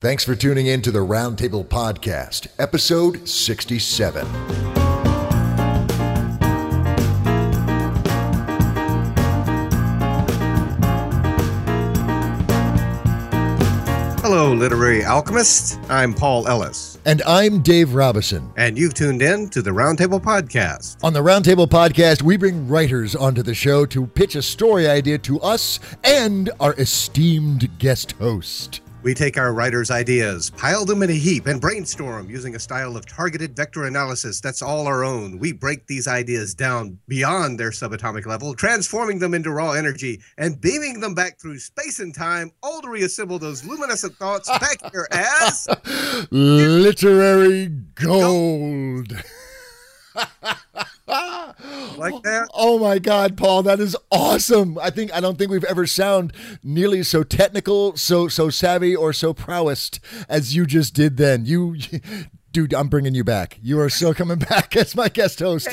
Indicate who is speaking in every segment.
Speaker 1: Thanks for tuning in to the Roundtable Podcast, episode 67.
Speaker 2: Hello, literary alchemist. I'm Paul Ellis,
Speaker 1: And I'm Dave Robison.
Speaker 2: and you've tuned in to the Roundtable Podcast.
Speaker 1: On the Roundtable Podcast, we bring writers onto the show to pitch a story idea to us and our esteemed guest host.
Speaker 2: We take our writers' ideas, pile them in a heap, and brainstorm using a style of targeted vector analysis that's all our own. We break these ideas down beyond their subatomic level, transforming them into raw energy and beaming them back through space and time, all to reassemble those luminescent thoughts back here as.
Speaker 1: Literary gold.
Speaker 2: Like that?
Speaker 1: Oh my God, Paul, that is awesome. I think I don't think we've ever sound nearly so technical, so so savvy, or so prowessed as you just did then. You, dude, I'm bringing you back. You are so coming back as my guest host.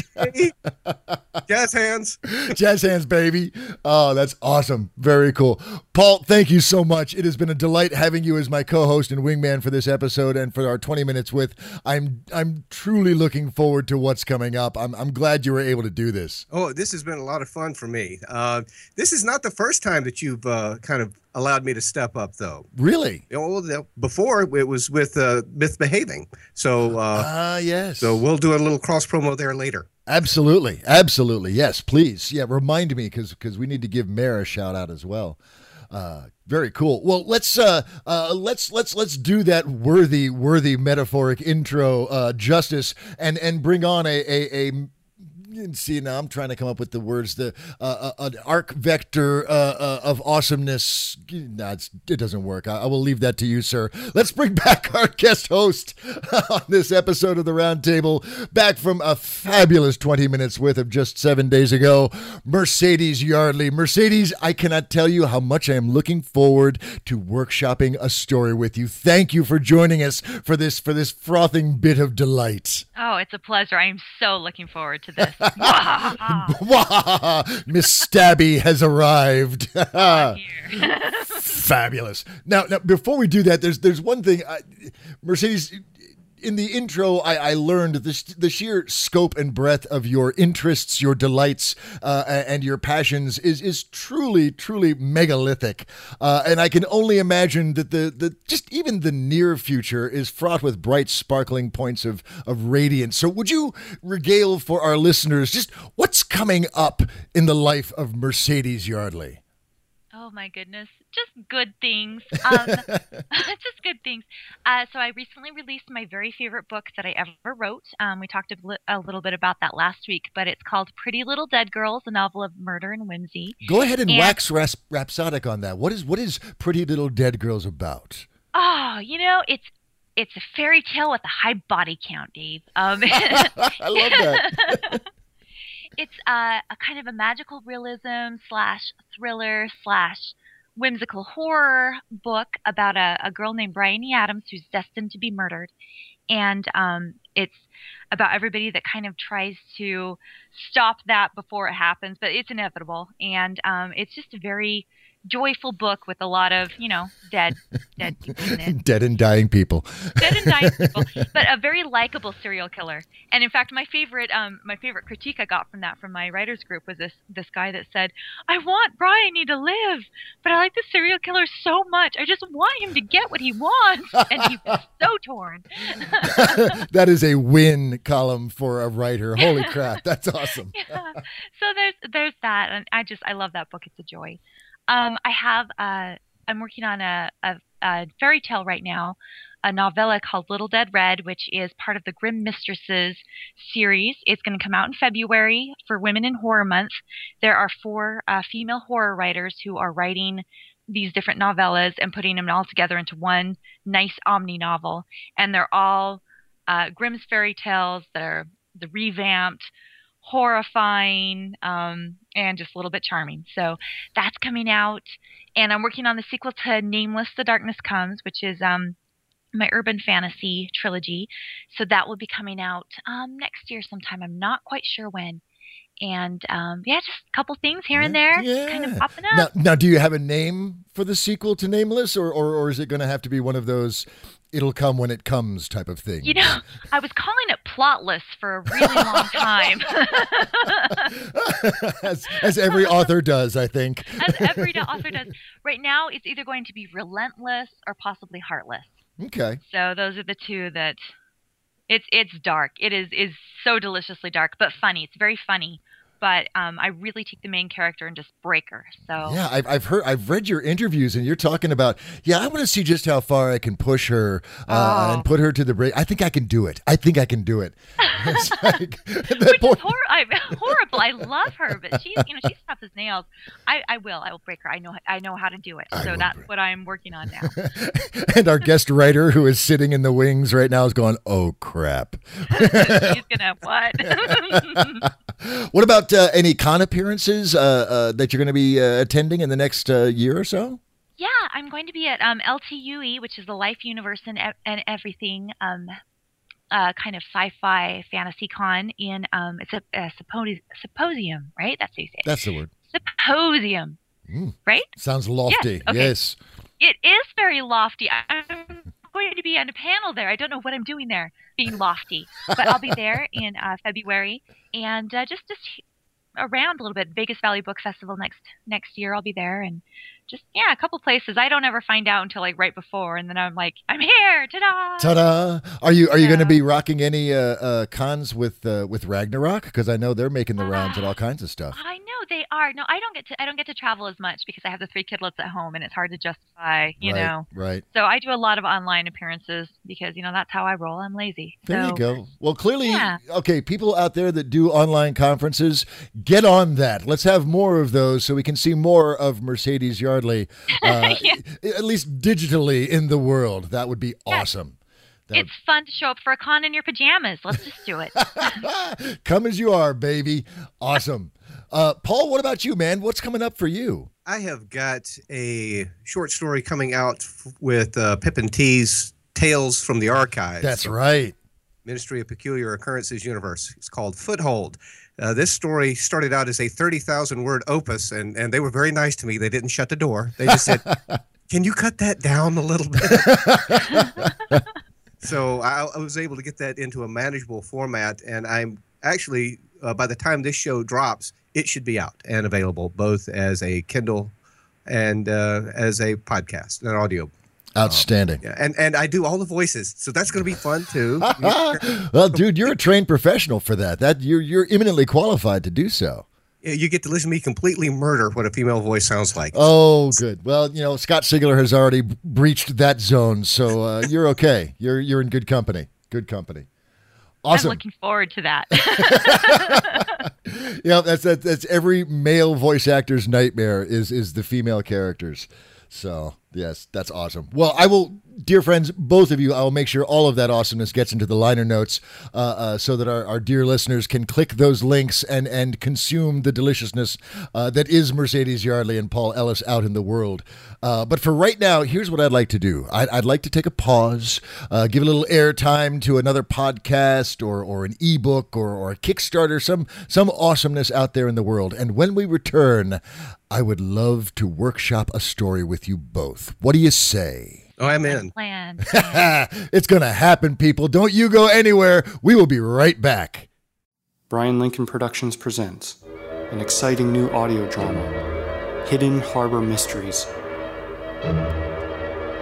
Speaker 2: Jazz hands.
Speaker 1: Jazz hands, baby. Oh, that's awesome. Very cool. Paul, thank you so much. It has been a delight having you as my co-host and wingman for this episode and for our 20 minutes with. I'm I'm truly looking forward to what's coming up. I'm I'm glad you were able to do this.
Speaker 2: Oh, this has been a lot of fun for me. Uh, this is not the first time that you've uh, kind of allowed me to step up, though.
Speaker 1: Really?
Speaker 2: You know, well, before it was with uh, Misbehaving, so uh,
Speaker 1: Ah, yes.
Speaker 2: so we'll do a little cross promo there later.
Speaker 1: Absolutely, absolutely, yes. Please, yeah. Remind me because because we need to give Mayor a shout out as well. Uh, very cool. Well, let's uh, uh, let's let's let's do that worthy worthy metaphoric intro uh, justice and and bring on a a. a You see now, I'm trying to come up with the words. The uh, uh, an arc vector uh, uh, of awesomeness. No, it doesn't work. I, I will leave that to you, sir. Let's bring back our guest host on this episode of the Roundtable. Back from a fabulous 20 minutes worth of just seven days ago, Mercedes Yardley. Mercedes, I cannot tell you how much I am looking forward to workshopping a story with you. Thank you for joining us for this for this frothing bit of delight.
Speaker 3: Oh, it's a pleasure. I am so looking forward to this.
Speaker 1: Miss Stabby has arrived. Fabulous. Now, now, before we do that, there's there's one thing, I, Mercedes. In the intro, I, I learned the, the sheer scope and breadth of your interests, your delights, uh, and your passions is is truly, truly megalithic. Uh, and I can only imagine that the, the just even the near future is fraught with bright, sparkling points of of radiance. So, would you regale for our listeners just what's coming up in the life of Mercedes Yardley?
Speaker 3: oh my goodness, just good things. Um, just good things. Uh, so I recently released my very favorite book that I ever wrote. Um, we talked a, li- a little bit about that last week, but it's called Pretty Little Dead Girls: A Novel of Murder and Whimsy.
Speaker 1: Go ahead and
Speaker 3: And-
Speaker 1: wax ras- rhapsodic on that. What is what is Pretty Little Dead Girls about?
Speaker 3: Oh, you know, it's it's a fairy tale with a high body count, Dave. Um,
Speaker 1: I love that.
Speaker 3: it's uh, a kind of a magical realism slash thriller slash whimsical horror book about a, a girl named Bryony Adams who's destined to be murdered. And um, it's about everybody that kind of tries to stop that before it happens, but it's inevitable. And um, it's just a very joyful book with a lot of, you know, dead, dead people in it
Speaker 1: Dead and dying people.
Speaker 3: dead and dying people, but a very likable serial killer. And in fact, my favorite, um, my favorite critique I got from that from my writers group was this this guy that said, "I want Bryony to live, but I like the serial killer so much. I just want him to get what he wants." And he was so torn.
Speaker 1: that is a win column for a writer. Holy crap, that's awesome.
Speaker 3: yeah. So there's there's that, and I just I love that book. It's a joy. Um, I have uh, I'm working on a, a, a fairy tale right now, a novella called Little Dead Red, which is part of the Grimm Mistresses series. It's going to come out in February for Women in Horror Month. There are four uh, female horror writers who are writing these different novellas and putting them all together into one nice omni novel, and they're all uh, Grimm's fairy tales. They're the revamped horrifying um, and just a little bit charming. So that's coming out, and I'm working on the sequel to Nameless: The Darkness Comes, which is um, my urban fantasy trilogy. So that will be coming out um, next year sometime. I'm not quite sure when. And um, yeah, just a couple things here and there,
Speaker 1: Yeah.
Speaker 3: kind of popping
Speaker 1: Now,
Speaker 3: up.
Speaker 1: now, do you have a name for the sequel to Nameless, or or, or is it going to have to be one of those "it'll come when it comes" type of thing?
Speaker 3: You know, I was calling it plotless for a really long time,
Speaker 1: as, as every author does, I think.
Speaker 3: as every author does. Right now, it's either going to be relentless or possibly heartless.
Speaker 1: Okay.
Speaker 3: So those are the two that it's it's dark. It is is so deliciously dark, but funny. It's very funny. But um, I really take the main character and just break her. So
Speaker 1: Yeah, I've, I've heard, I've read your interviews, and you're talking about, yeah, I want to see just how far I can push her uh,
Speaker 3: Oh.
Speaker 1: and put her to the break. I think I can do it. I think I can do it. It's like,
Speaker 3: which
Speaker 1: point-
Speaker 3: is hor- I, horrible. I love her, but she's you know she's tough as nails. I, I will. I will break her. I know I know how to do it.
Speaker 1: I
Speaker 3: So that's
Speaker 1: break-
Speaker 3: what I'm working on now.
Speaker 1: and our guest writer, who is sitting in the wings right now, is going, "Oh crap."
Speaker 3: she's gonna what?
Speaker 1: What about uh, any con appearances uh, uh, that you're going to be uh, attending in the next uh, year or so?
Speaker 3: yeah, I'm going to be at um, LTUE, which is the Life Universe and, e- and Everything. Um, uh, kind of sci-fi fantasy con in um, it's a, a sympos- symposium, right? That's how you say it.
Speaker 1: That's the word.
Speaker 3: Symposium,
Speaker 1: Mm.
Speaker 3: right?
Speaker 1: Sounds lofty.
Speaker 3: okay.
Speaker 1: Yes.
Speaker 3: It is very lofty. I'm going to be on a panel there. I don't know what I'm doing there, being lofty, but I'll be there in uh, February and uh, just just around a little bit. Vegas Valley Book Festival next next year. I'll be there and just yeah, a couple places. I don't ever find out until like right before, and then I'm like, I'm here, ta-da!
Speaker 1: Ta-da! Are you are you going to be rocking any uh, uh, cons with uh, with Ragnarok? Because I know they're making the rounds and all kinds of stuff.
Speaker 3: I know they are. No, I don't get to. I don't get to travel as much because I have the three kidlets at home, and it's hard to justify. You
Speaker 1: right,
Speaker 3: know.
Speaker 1: right.
Speaker 3: So I do a lot of online appearances because you know that's how I roll. I'm lazy.
Speaker 1: There
Speaker 3: so,
Speaker 1: you go. Well, clearly,
Speaker 3: Yeah.
Speaker 1: okay, people out there that do online conferences, get on that. Let's have more of those so we can see more of Mercedes Yardley, uh,
Speaker 3: Yeah.
Speaker 1: at least digitally in the world. That would be
Speaker 3: Yeah.
Speaker 1: awesome. That
Speaker 3: It's fun to show up for a con in your pajamas. Let's just do it.
Speaker 1: Come as you are, baby. Awesome. Uh, Paul, what about you, man? What's coming up for you?
Speaker 2: I have got a short story coming out f- with uh, Pippin T's Tales from the Archives.
Speaker 1: That's right.
Speaker 2: Ministry of Peculiar Occurrences universe. It's called Foothold. Uh, this story started out as a 30,000 word opus, and, and they were very nice to me. They didn't shut the door. They just said, Can you cut that down a little bit? so I, I was able to get that into a manageable format, and I'm actually, uh, by the time this show drops, it should be out and available both as a Kindle and uh, as a podcast, an audio.
Speaker 1: Outstanding.
Speaker 2: Yeah, and and I do all the voices, so that's going to be fun too.
Speaker 1: well, dude, you're a trained professional for that. That you're you're eminently qualified to do so.
Speaker 2: you get to listen to me completely murder what a female voice sounds like.
Speaker 1: Oh, good. Well, you know, Scott Sigler has already breached that zone, so uh, you're okay. You're you're in good company. Good company.
Speaker 3: I'm
Speaker 1: Awesome.
Speaker 3: looking forward to that.
Speaker 1: Yeah, that's that's that's every male voice actor's nightmare is is the female characters. So yes, that's awesome. Well, I will, dear friends, both of you, I will make sure all of that awesomeness gets into the liner notes, uh, uh, so that our, our dear listeners can click those links and and consume the deliciousness uh, that is Mercedes Yardley and Paul Ellis out in the world. Uh, but for right now, here's what I'd like to do. I'd, I'd like to take a pause, uh, give a little airtime to another podcast or or an ebook or or a Kickstarter, some some awesomeness out there in the world. And when we return, I would love to workshop a story with you both. What do you say?
Speaker 2: Oh, I'm in.
Speaker 3: Plan. plan.
Speaker 1: it's going to happen, people. Don't you go anywhere. We will be right back.
Speaker 4: Brian Lincoln Productions presents an exciting new audio drama, Hidden Harbor Mysteries.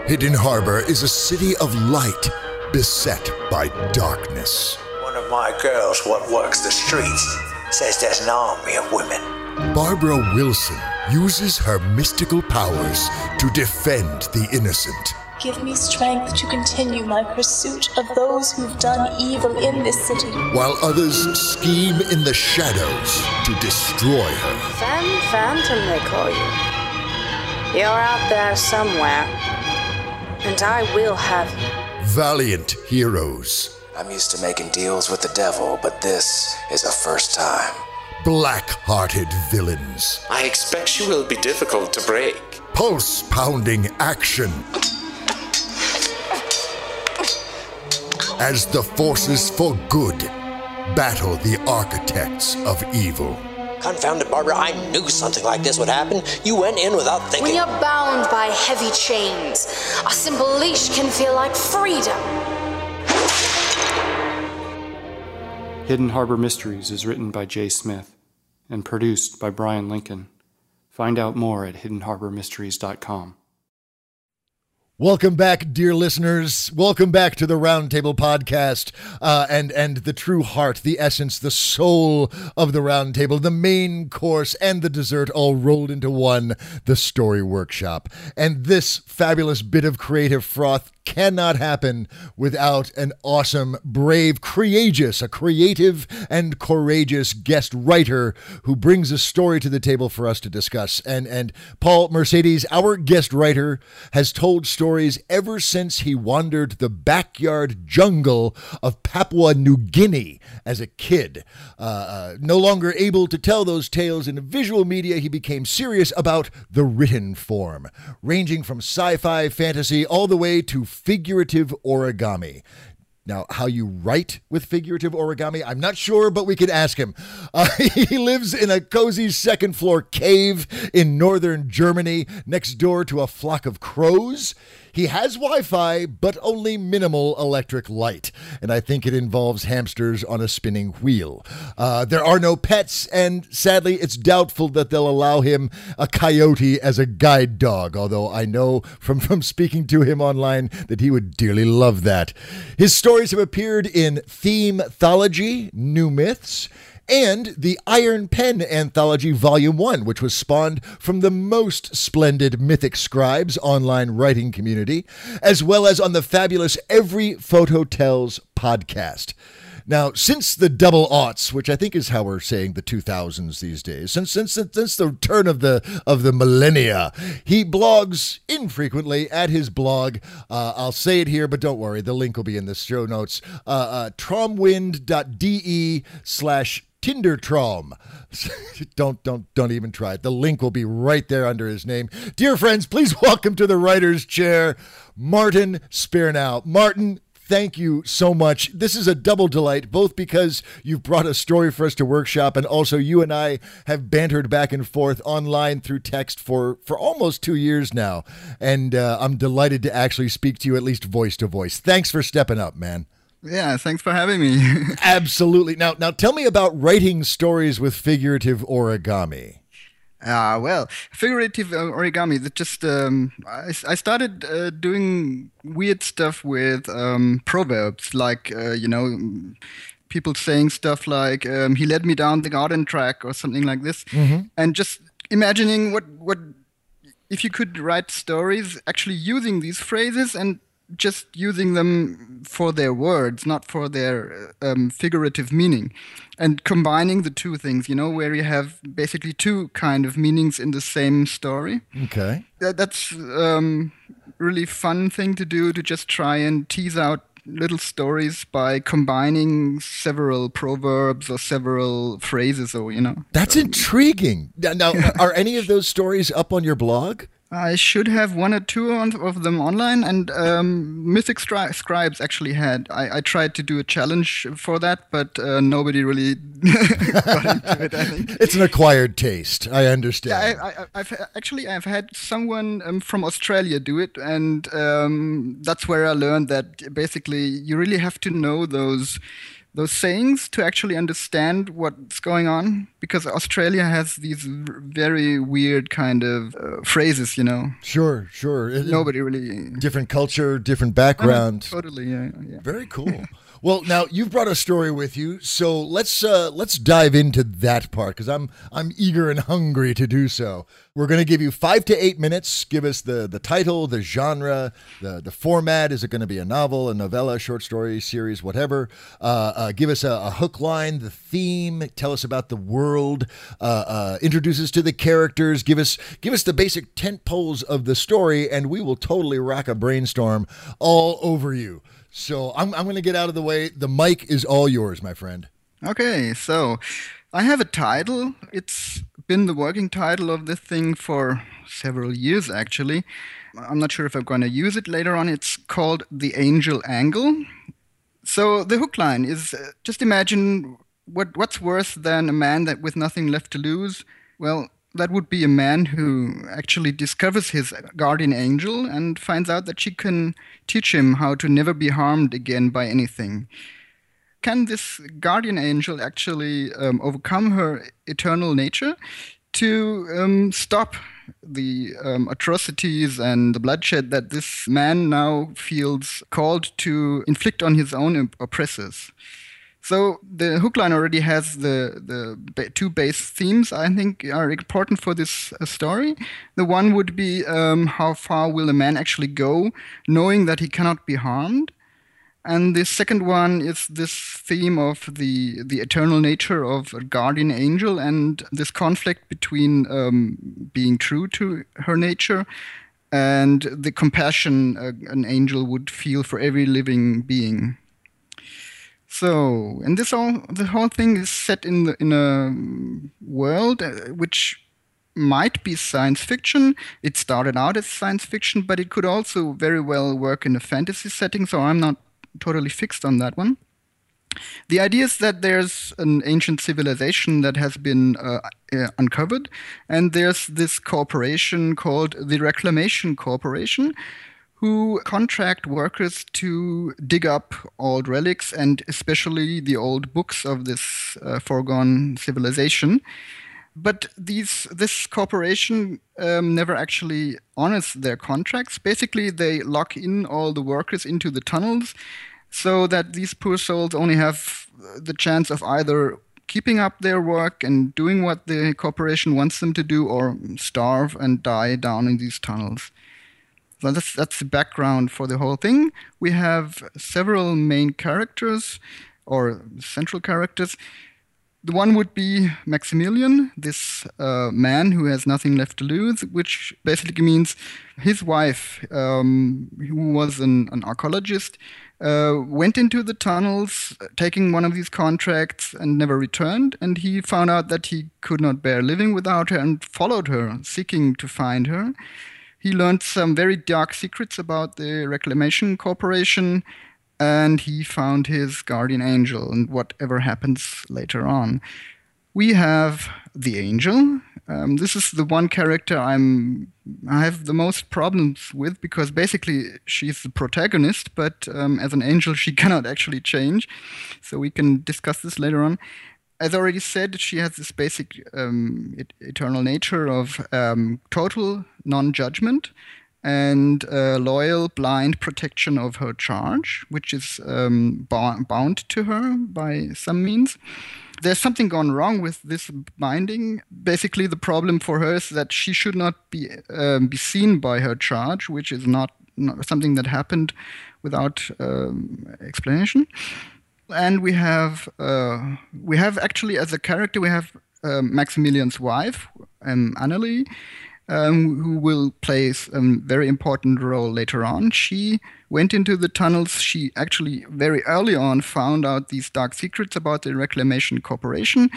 Speaker 1: Hidden Harbor is a city of light beset by darkness.
Speaker 5: One of my girls, what works the streets, says there's an army of women.
Speaker 1: Barbara Wilson uses her mystical powers to defend the innocent.
Speaker 6: Give me strength to continue my pursuit of those who've done evil in this city.
Speaker 1: while others scheme in the shadows to destroy her.
Speaker 7: Femme Phantom, they call you. You're out there somewhere, and I will have you.
Speaker 1: Valiant heroes,
Speaker 5: I'm used to making deals with the devil, but this is a first time.
Speaker 1: black hearted villains,
Speaker 8: I expect she will be difficult to break.
Speaker 1: pulse pounding action. As the forces for good battle the architects of evil.
Speaker 5: Confounded Barbara, I knew something like this would happen. You went in without thinking.
Speaker 7: When you're bound by heavy chains, a simple leash can feel like freedom.
Speaker 4: Hidden Harbor Mysteries is written by Jay Smith and produced by Brian Lincoln. Find out more at hiddenharbormysteries.com.
Speaker 1: Welcome back, dear listeners. Welcome back to the Roundtable Podcast, uh, and and the true heart, the essence, the soul of the Roundtable, the main course and the dessert, all rolled into one. The Story Workshop, and this fabulous bit of creative froth cannot happen without an awesome, brave, courageous, a creative and courageous guest writer who brings a story to the table for us to discuss. And and Paul Mercedes, our guest writer, has told stories ever since he wandered the backyard jungle of Papua New Guinea as a kid. Uh, uh, no longer able to tell those tales in visual media, he became serious about the written form, ranging from sci-fi, fantasy, all the way to figurative origami. Now, how you write with figurative origami, I'm not sure, but we could ask him. Uh, he lives in a cozy second floor cave in northern Germany next door to a flock of crows. He has Wi Fi, but only minimal electric light, and I think it involves hamsters on a spinning wheel. Uh, there are no pets, and sadly, it's doubtful that they'll allow him a coyote as a guide dog, although I know from, from speaking to him online that he would dearly love that. His stories have appeared in Themethology, New Myths, and the Iron Pen Anthology Volume 1, which was spawned from the most splendid Mythic Scribes online writing community, as well as on the fabulous Every Photo Tells podcast. Now, since the double aughts, which I think is how we're saying the 2000s these days, since since since the turn of the of the millennia, he blogs infrequently at his blog. Uh, I'll say it here, but don't worry, the link will be in the show notes. Uh, uh, tromwind.de slash Tindertrom. don't don't don't even try it. The link will be right there under his name. Dear friends, please welcome to the writer's chair, Martin Spearnow. Martin, thank you so much. This is a double delight, both because you've brought a story for us to workshop, and also you and I have bantered back and forth online through text for for almost two years now, and uh, I'm delighted to actually speak to you at least voice to voice. Thanks for stepping up, man.
Speaker 9: Yeah, thanks for having me.
Speaker 1: Absolutely. Now, now tell me about writing stories with figurative origami.
Speaker 9: Ah, uh, well, figurative origami. That just um, I, I started uh, doing weird stuff with um, proverbs, like uh, you know, people saying stuff like um, "He led me down the garden track" or something like this, mm-hmm. and just imagining what what if you could write stories actually using these phrases and just using them for their words, not for their um, figurative meaning, and combining the two things. You know, where you have basically two kind of meanings in the same story.
Speaker 1: Okay,
Speaker 9: that, that's um, really fun thing to do to just try and tease out little stories by combining several proverbs or several phrases or you know
Speaker 1: that's intriguing now are any of those stories up on your blog
Speaker 9: I should have one or two of them online, and um, Mythic Scribes actually had. I, I, tried to do a challenge for that, but uh, nobody really got into it. I think
Speaker 1: it's an acquired taste. I understand.
Speaker 9: Yeah, I, have actually I've had someone um, from Australia do it, and um, that's where I learned that basically you really have to know those those sayings to actually understand what's going on because Australia has these very weird kind of uh, phrases, you know.
Speaker 1: Sure, sure.
Speaker 9: Nobody really
Speaker 1: different culture, different background.
Speaker 9: totally, yeah, yeah.
Speaker 1: Very cool. Well, now you've brought a story with you, so let's uh, let's dive into that part because I'm I'm eager and hungry to do so. We're going to give you five to eight minutes. Give us the the title, the genre, the the format. Is it going to be a novel, a novella, short story, series, whatever? Uh, uh, give us a, a, hook line, the theme. Tell us about the world. Uh, uh, introduce us to the characters. Give us give us the basic tent poles of the story, and we will totally rock a brainstorm all over you. So I'm, I'm going to get out of the way. The mic is all yours, my friend.
Speaker 9: Okay, so I have a title. It's been the working title of this thing for several years, actually. I'm not sure if I'm going to use it later on. It's called The Angel Angle. So the hook line is uh, just imagine what what's worse than a man that with nothing left to lose? Well, that would be a man who actually discovers his guardian angel and finds out that she can teach him how to never be harmed again by anything. Can this guardian angel actually um, overcome her eternal nature to um, stop the um, atrocities and the bloodshed that this man now feels called to inflict on his own oppressors? So the hook line already has the the two base themes I think are important for this uh, story. The one would be um, how far will a man actually go, knowing that he cannot be harmed, and the second one is this theme of the the eternal nature of a guardian angel and this conflict between um, being true to her nature and the compassion uh, an angel would feel for every living being. So, and this all the whole thing is set in the, in a world uh, which might be science fiction. It started out as science fiction, but it could also very well work in a fantasy setting. So I'm not totally fixed on that one. The idea is that there's an ancient civilization that has been uh, uh, uncovered, and there's this corporation called the Reclamation Corporation, who contract workers to dig up old relics and especially the old books of this uh, foregone civilization. But these this corporation um, never actually honors their contracts. Basically, they lock in all the workers into the tunnels, so that these poor souls only have the chance of either keeping up their work and doing what the corporation wants them to do, or starve and die down in these tunnels. That's that's the background for the whole thing. We have several main characters or central characters. The one would be Maximilian, this uh, man who has nothing left to lose, which basically means his wife, um, who was an, an archaeologist, uh, went into the tunnels, taking one of these contracts, and never returned. And he found out that he could not bear living without her and followed her, seeking to find her. He learned some very dark secrets about the Reclamation Corporation, and he found his guardian angel and whatever happens later on. We have the angel. Um, this is the one character I'm I have the most problems with because basically she's the protagonist, but um, as an angel she cannot actually change. So we can discuss this later on as already said, she has this basic um, eternal nature of um, total non judgment and uh, loyal, blind protection of her charge, which is um, bound to her by some means. There's something gone wrong with this binding. Basically, the problem for her is that she should not be um, be seen by her charge, which is not, not something that happened without um, explanation and we have uh, we have actually as a character we have um, Maximilian's wife, um, Annelie, um, who will play a very important role later on. She went into the tunnels. She actually very early on found out these dark secrets about the Reclamation Corporation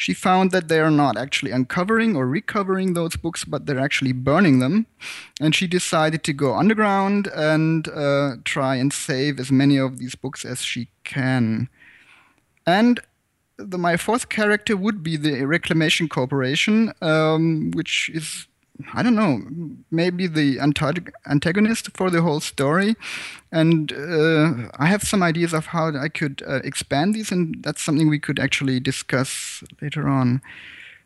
Speaker 9: she found that they are not actually uncovering or recovering those books, but they're actually burning them. And she decided to go underground and uh, try and save as many of these books as she can. And the, my fourth character would be the Reclamation Corporation, um, which is I don't know, maybe the antagonist for the whole story. And uh, I have some ideas of how I could uh, expand these, and that's something we could actually discuss later on.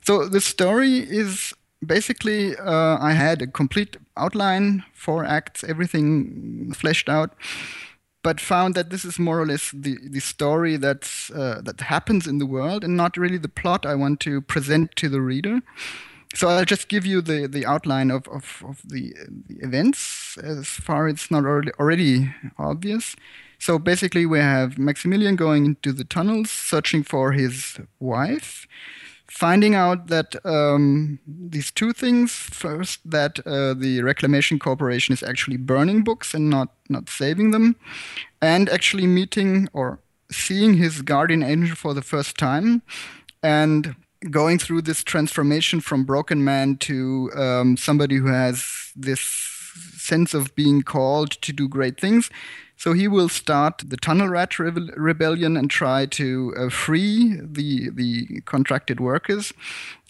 Speaker 9: So the story is basically uh, I had a complete outline, four acts, everything fleshed out. But found that this is more or less the, the story that's, uh, that happens in the world and not really the plot I want to present to the reader so I'll just give you the, the outline of, of, of the, the, events as far as it's not already, already obvious. So basically, we have Maximilian going into the tunnels, searching for his wife, finding out that um, these two things first, that uh, the Reclamation Corporation is actually burning books and not, not saving them, and actually meeting or seeing his guardian angel for the first time. And going through this transformation from broken man to um, somebody who has this sense of being called to do great things. So he will start the Tunnel Rat Rebellion and try to uh, free the the contracted workers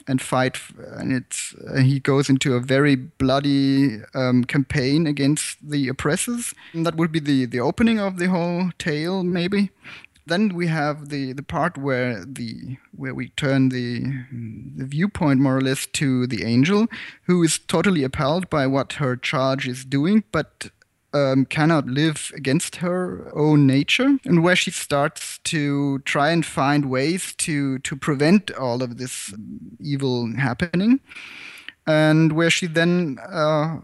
Speaker 9: and fight. And it's uh, he goes into a very bloody um, campaign against the oppressors. And that would be the the opening of the whole tale, maybe. Then we have the, the part where the where we turn the the viewpoint more or less to the angel, who is totally appalled by what her charge is doing, but um, cannot live against her own nature, and where she starts to try and find ways to to prevent all of this evil happening, and where she then uh,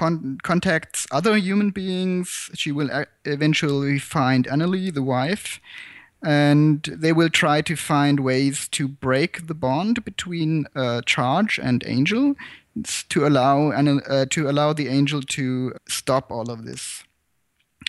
Speaker 9: con- contacts other human beings. She will a- eventually find Annalie, the wife, and they will try to find ways to break the bond between uh, Charge and Angel to allow uh, to allow the angel to stop all of this.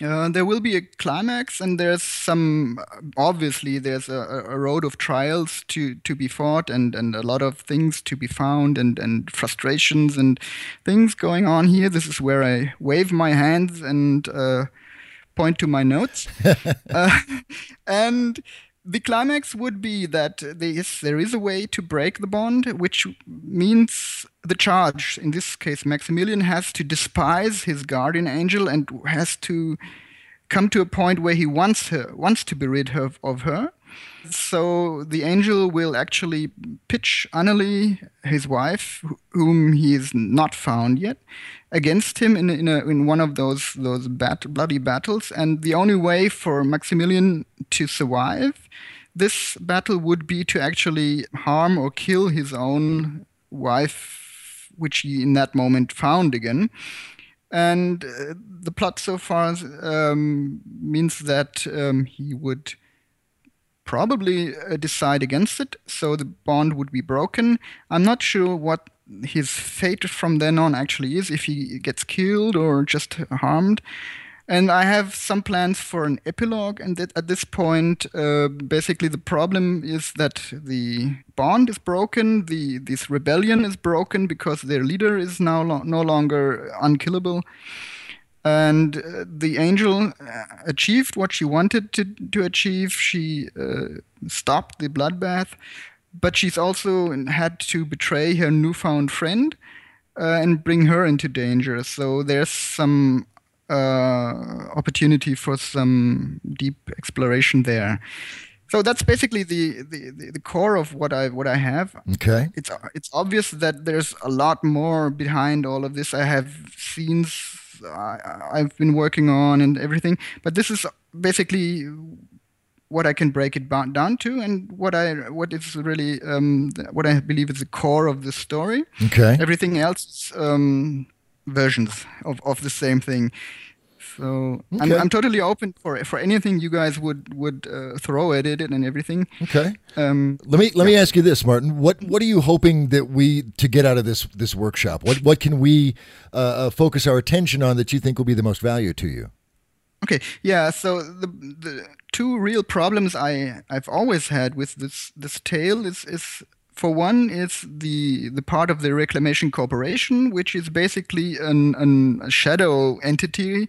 Speaker 9: Uh, there will be a climax, and there's some. Obviously, there's a, a, road of trials to, to be fought, and, and a lot of things to be found, and, and frustrations and things going on here. This is where I wave my hands and uh, point to my notes. uh, and the climax would be that there is, there is a way to break the bond, which means the charge, in this case Maximilian, has to despise his guardian angel and has to come to a point where he wants her, wants to be rid of, of her. So the angel will actually pitch Annalie, his wife, whom he is not found yet, against him in, in, a, in one of those, those bat, bloody battles. And the only way for Maximilian to survive this battle would be to actually harm or kill his own wife, which he in that moment found again. And uh, the plot so far um, means that um, he would probably uh, decide against it, so the bond would be broken. I'm not sure what his fate from then on actually is, if he gets killed or just harmed. And I have some plans for an epilogue, and at this point, uh, basically the problem is that the bond is broken, the this rebellion is broken because their leader is now lo- no longer unkillable and uh, the angel uh, achieved what she wanted to, to achieve. She uh, stopped the bloodbath, but she's also had to betray her newfound friend uh, and bring her into danger. So there's some uh, opportunity for some deep exploration there. So that's basically the, the, the, core of what I what I have.
Speaker 1: Okay.
Speaker 9: It's it's obvious that there's a lot more behind all of this. I have scenes I, have been working on and everything. But this is basically what I can break it down to, and what I what is really um, what I believe is the core of the story.
Speaker 1: Okay.
Speaker 9: Everything else um, versions of, of the same thing. So okay. I'm, I'm totally open for for anything you guys would would uh, throw at it and everything.
Speaker 1: Okay. Um, let me let yeah. me ask you this, Martin. What what are you hoping that we to get out of this this workshop? What what can we uh, uh, focus our attention on that you think will be the most value to you?
Speaker 9: Okay. Yeah. So the the two real problems I I've always had with this this tale is is for one, it's the the part of the Reclamation Corporation, which is basically an, an a shadow entity,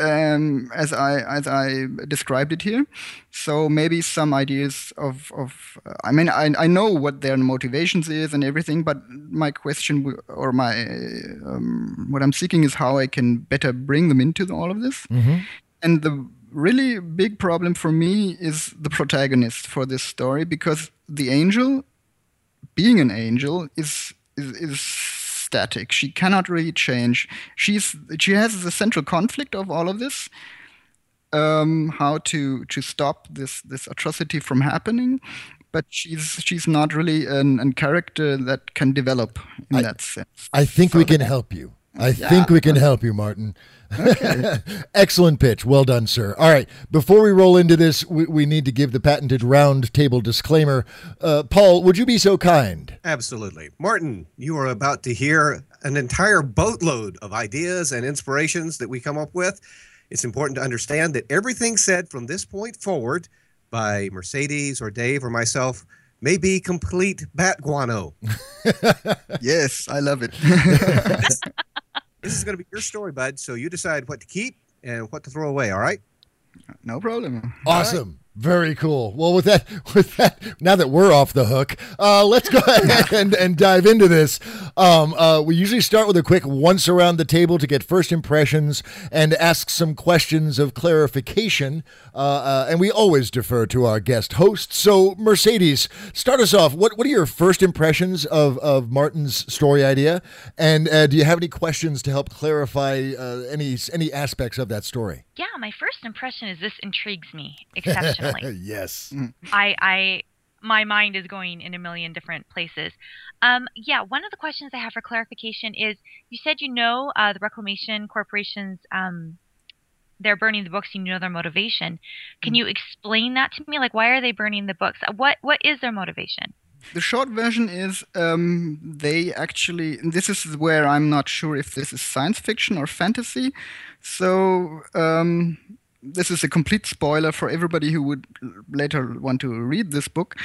Speaker 9: um, as I as I described it here. So maybe some ideas of of I mean I I know what their motivations is and everything, but my question or my um, what I'm seeking is how I can better bring them into all of this.
Speaker 1: Mm-hmm.
Speaker 9: And the really big problem for me is the protagonist for this story because the angel being an angel is, is, is static. She cannot really change. She's she has the central conflict of all of this. Um, how to to stop this this atrocity from happening, but she's she's not really an, an character that can develop in I, that sense.
Speaker 1: I think so we can help you. I yeah, think we can help you, Martin. Okay. Excellent pitch. Well done, sir. All right. Before we roll into this, we, we need to give the patented round table disclaimer. Uh, Paul, would you be so kind?
Speaker 2: Absolutely. Martin, you are about to hear an entire boatload of ideas and inspirations that we come up with. It's important to understand that everything said from this point forward by Mercedes or Dave or myself may be complete bat guano.
Speaker 9: yes, I love it.
Speaker 2: This is going to be your story, bud. So you decide what to keep and what to throw away. All right.
Speaker 9: No problem.
Speaker 1: Awesome. Very cool. Well, with that, with that, now that we're off the hook, uh, let's go ahead and, and dive into this. Um, uh, we usually start with a quick once around the table to get first impressions and ask some questions of clarification. Uh, uh, and we always defer to our guest host. So, Mercedes, start us off. What what are your first impressions of, of Martin's story idea? And uh, do you have any questions to help clarify uh, any any aspects of that story?
Speaker 3: Yeah, my first impression is this intrigues me exceptionally.
Speaker 1: yes.
Speaker 3: I, I, my mind is going in a million different places. Um, yeah, one of the questions I have for clarification is: you said you know uh, the reclamation corporations. Um, they're burning the books. You know their motivation. Can you explain that to me? Like, why are they burning the books? What What is their motivation?
Speaker 9: The short version is um, they actually. This is where I'm not sure if this is science fiction or fantasy. So um, this is a complete spoiler for everybody who would later want to read this book.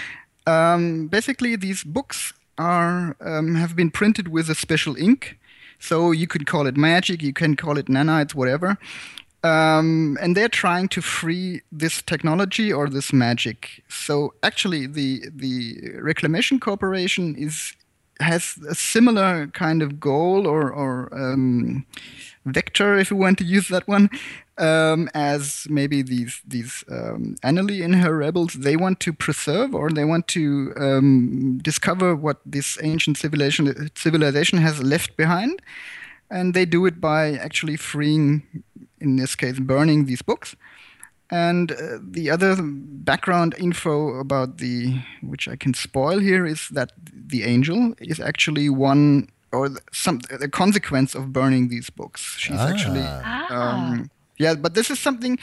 Speaker 9: Um, basically, these books are um, have been printed with a special ink. So you could call it magic, you can call it nanites, whatever. Um, and they're trying to free this technology or this magic. So actually, the the Reclamation Corporation is has a similar kind of goal or or um, vector, if you want to use that one, um, as maybe these these um, and her rebels. They want to preserve or they want to um, discover what this ancient civilization civilization has left behind, and they do it by actually freeing in this case, burning these books. And uh, the other background info about the, which I can spoil here, is that the angel is actually one or some the consequence of burning these books. She's
Speaker 1: Ah.
Speaker 9: actually, um, yeah. But this is something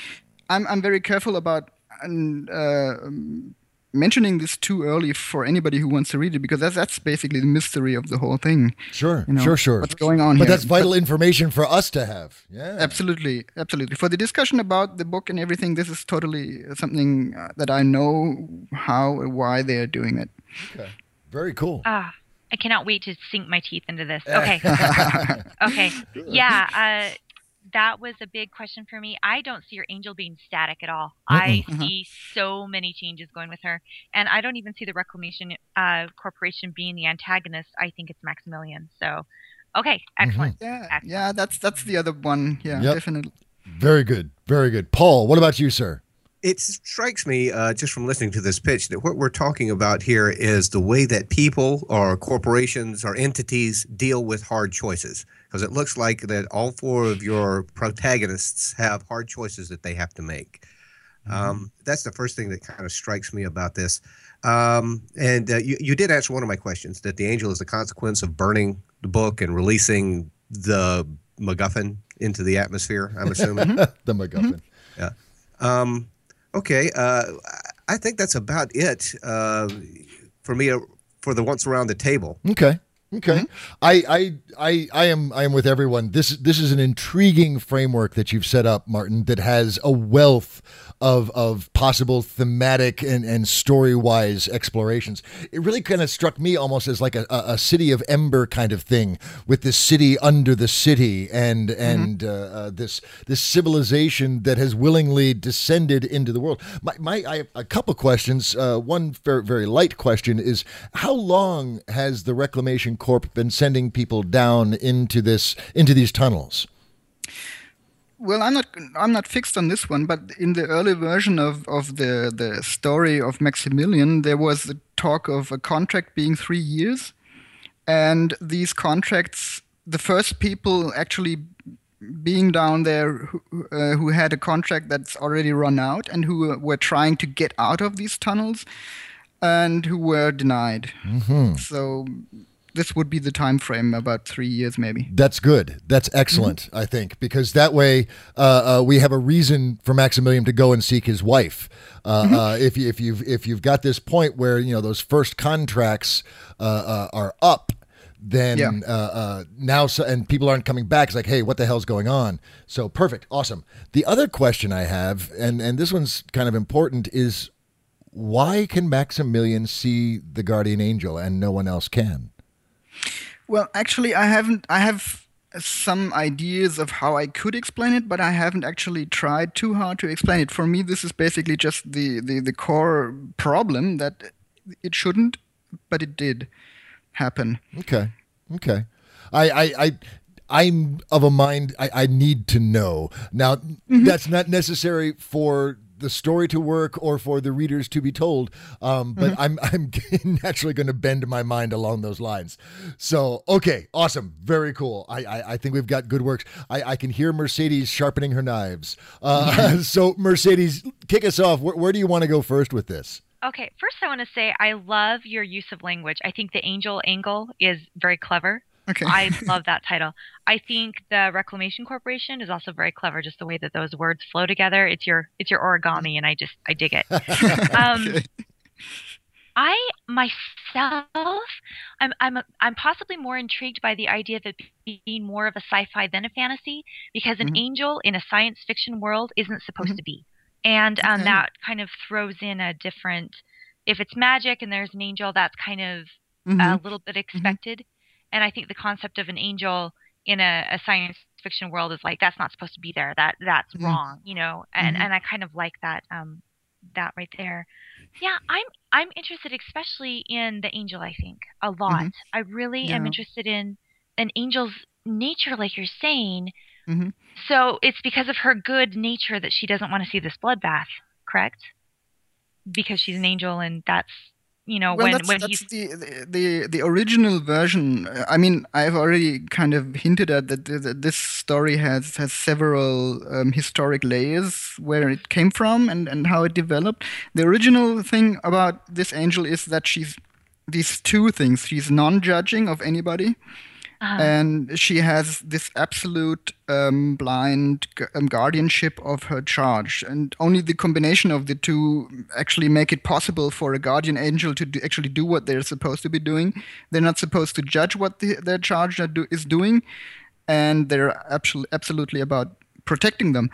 Speaker 9: I'm I'm very careful about. And, uh, um, mentioning this too early for anybody who wants to read it because that's that's basically the mystery of the whole thing.
Speaker 1: Sure,
Speaker 9: You know,
Speaker 1: sure, sure.
Speaker 9: What's going on
Speaker 1: But
Speaker 9: here?
Speaker 1: that's vital information for us to have. Yeah.
Speaker 9: Absolutely, absolutely. For the discussion about the book and everything, this is totally something uh, that I know how and why they are doing it.
Speaker 1: Okay. Very cool.
Speaker 3: Ah, I cannot wait to sink my teeth into this. Okay. okay. Yeah. Uh, that was a big question for me. I don't see your angel being static at all. I
Speaker 9: Mm-mm.
Speaker 3: see so many changes going with her, and I don't even see the Reclamation uh, Corporation being the antagonist. I think it's Maximilian. So, okay, excellent.
Speaker 9: Yeah,
Speaker 3: Excellent.
Speaker 9: yeah, that's that's the other one. Yeah,
Speaker 1: Yep.
Speaker 9: definitely.
Speaker 1: Very good. Very good. Paul, what about you, sir?
Speaker 2: It strikes me uh, just from listening to this pitch that what we're talking about here is the way that people or corporations or entities deal with hard choices. Because it looks like that all four of your protagonists have hard choices that they have to make. Um, that's the first thing that kind of strikes me about this. Um, and uh, you, you did answer one of my questions that the angel is the consequence of burning the book and releasing the MacGuffin into the atmosphere, I'm assuming.
Speaker 1: the MacGuffin.
Speaker 2: Yeah. Um, okay. Uh, I think that's about it uh, for me uh, for the once around the table.
Speaker 1: Okay. Okay. Mm-hmm. I, I I I am I am with everyone. This this is an intriguing framework that you've set up, Martin, that has a wealth of of possible thematic and, and story wise explorations. It really kind of struck me almost as like a, a, city of ember kind of thing, with this city under the city and and uh, uh, this this civilization that has willingly descended into the world. My, my I have a couple questions. Uh, one very very light question is how long has the Reclamation Corp been sending people down into this into these tunnels?
Speaker 9: Well, I'm not I'm not fixed on this one, but in the early version of, of the, the story of Maximilian, there was the talk of a contract being three years, and these contracts, the first people actually being down there who, uh, who had a contract that's already run out and who were trying to get out of these tunnels, and who were denied. So this would be the time frame, about three years maybe.
Speaker 1: That's good. That's excellent. I think because that way uh, uh, we have a reason for Maximilian to go and seek his wife. Uh, uh, if you, if you've if you've got this point where you know those first contracts uh, uh, are up, then
Speaker 9: Yeah.
Speaker 1: uh, uh, now so, and people aren't coming back. It's like, hey, what the hell's going on? So perfect, awesome. The other question I have, and and this one's kind of important, is why can Maximilian see the guardian angel and no one else can?
Speaker 9: Well, actually, I haven't. I have some ideas of how I could explain it, but I haven't actually tried too hard to explain it. For me, this is basically just the, the, the core problem that it shouldn't, but it did happen.
Speaker 1: Okay. Okay. I, I, I I'm of a mind I, I need to know. Now mm-hmm. that's not necessary for the story to work or for the readers to be told. Um, but mm-hmm. I'm I'm naturally going to bend my mind along those lines. So okay, awesome, very cool. I I, I think we've got good works. I, I can hear Mercedes sharpening her knives. Uh, so Mercedes, kick us off. Where, where do you want to go first with this?
Speaker 3: Okay, first I want to say I love your use of language. I think the angel angle is very clever.
Speaker 9: Okay.
Speaker 3: I love that title. I think the Reclamation Corporation is also very clever, just the way that those words flow together. It's your it's your origami, and I just I dig it. um, okay. I myself, I'm I'm I'm possibly more intrigued by the idea of it being more of a sci-fi than a fantasy, because an mm-hmm. angel in a science fiction world isn't supposed mm-hmm. to be, and um, okay. that kind of throws in a different. If it's magic and there's an angel, that's kind of mm-hmm. a little bit mm-hmm. expected and I think the concept of an angel in a, a science fiction world is like that's not supposed to be there. That that's mm wrong, you know. And mm-hmm. and I kind of like that um that right there. Yeah, I'm I'm interested especially in the angel. I think a lot. Mm-hmm. I really yeah. am interested in an angel's nature, like you're saying. Mm-hmm. So it's because of her good nature that she doesn't want to see this bloodbath, correct? Because she's an angel, and that's you know
Speaker 9: well,
Speaker 3: when
Speaker 9: that's,
Speaker 3: when
Speaker 9: that's he's the, the the original version. I mean i've already kind of hinted at that, that this story has has several um, historic layers where it came from and and how it developed. The original thing about this angel is that she's these two things she's non-judging of anybody uh-huh. And she has this absolute um, blind um, guardianship of her charge, and only the combination of the two actually make it possible for a guardian angel to do, actually do what they're supposed to be doing. They're not supposed to judge what the, their charge is doing, and they're absolutely about protecting them.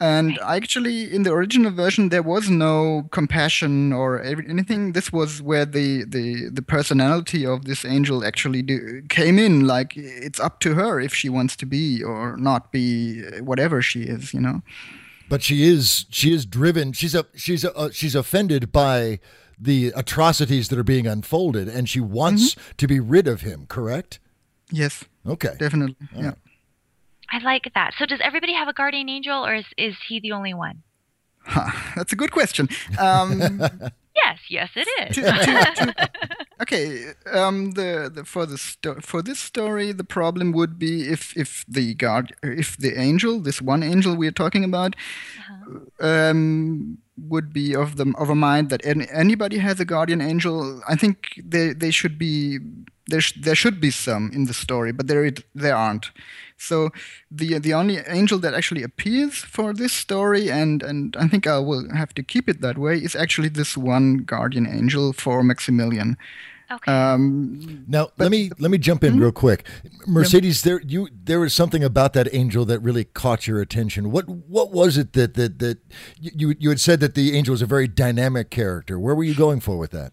Speaker 9: And actually, in the original version, there was no compassion or anything. This was where the, the, the personality of this angel actually do, came in. Like, it's up to her if she wants to be or not be whatever she is, you know?
Speaker 1: But she is she is driven. She's a she's a, uh, she's offended by the atrocities that are being unfolded, and she wants mm-hmm. to be rid of him. Correct?
Speaker 9: Yes.
Speaker 1: Okay.
Speaker 9: Definitely. yeah.
Speaker 3: I like that. So does everybody have a guardian angel, or is is he the only one?
Speaker 9: Huh, that's a good question. Um,
Speaker 3: yes, yes, it is.
Speaker 9: to, to, to, okay, um, the, the for the sto- for this story, the problem would be if if the guard if the angel, this one angel we are talking about, uh-huh. um, would be of the of a mind that any, anybody has a guardian angel. I think they they should be there. Sh- there should be some in the story, but there it, there aren't. So the the only angel that actually appears for this story, and and I think I will have to keep it that way, is actually this one guardian angel for Maximilian.
Speaker 3: Okay.
Speaker 1: Um, now let me let me jump in mm-hmm. real quick, Mercedes. There you there was something about that angel that really caught your attention. What what was it that that that you you had said that the angel was a very dynamic character. Where were you going for with that?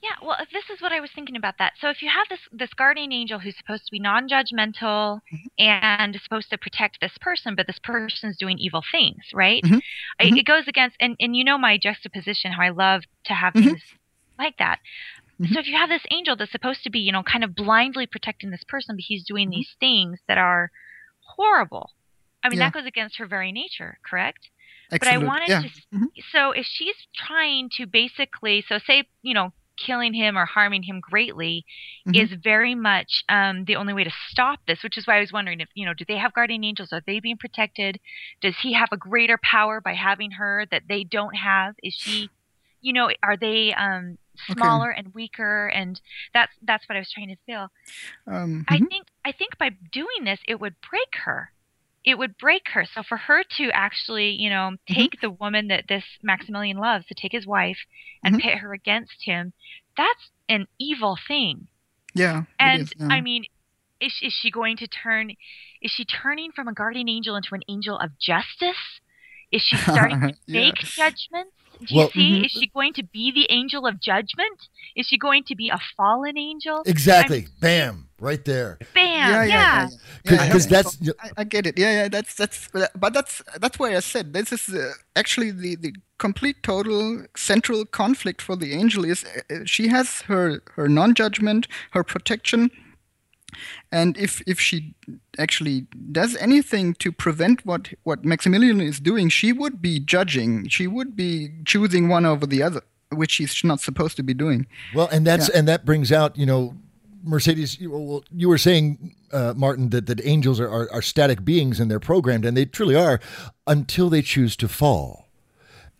Speaker 3: Yeah, well, this is what I was thinking about that. So if you have this this guardian angel who's supposed to be non-judgmental mm-hmm. and is supposed to protect this person, but this person's doing evil things, right? Mm-hmm. It, mm-hmm. it, goes against and and you know my juxtaposition how I love to have mm-hmm. things like that. Mm-hmm. So if you have this angel that's supposed to be, you know, kind of blindly protecting this person, but he's doing mm-hmm. these things that are horrible. I mean, yeah. that goes against her very nature, correct?
Speaker 9: Excellent.
Speaker 3: But I wanted
Speaker 9: yeah.
Speaker 3: to. So if she's trying to basically, so say, you know, killing him or harming him greatly mm-hmm. is very much um, the only way to stop this, which is why I was wondering if, you know, do they have guardian angels? Are they being protected? Does he have a greater power by having her that they don't have? Is she, you know, are they um, smaller okay. and weaker? And that's that's what I was trying to feel. Um, mm-hmm. I think I think by doing this, it would break her it would break her. So for her to actually, you know, mm-hmm. take mm-hmm. the woman that this Maximilian loves, to take his wife and mm-hmm. pit her against him, that's an evil thing.
Speaker 9: Yeah.
Speaker 3: And
Speaker 9: yeah.
Speaker 3: I mean, is, is she going to turn? Is she turning from a guardian angel into an angel of justice? Is she starting to yeah. make judgments? Do you well, see? Mm-hmm. Is she going to be the angel of judgment? Is she going to be a fallen angel?
Speaker 1: Exactly. I mean, Bam. Right there.
Speaker 3: Bam! Yeah, yeah.
Speaker 1: Because that's
Speaker 9: I, I get it. Yeah, yeah. That's that's. But that's that's why I said this is uh, actually the the complete total central conflict for the angel is uh, she has her her non-judgment, her protection, and if if she actually does anything to prevent what what Maximilian is doing, she would be judging. She would be choosing one over the other, which she's not supposed to be doing.
Speaker 1: Well, and that's
Speaker 9: Yeah.
Speaker 1: and that brings out you know. Mercedes, you, well, you were saying, uh, Martin, that, that angels are, are, are static beings and they're programmed, and they truly are until they choose to fall.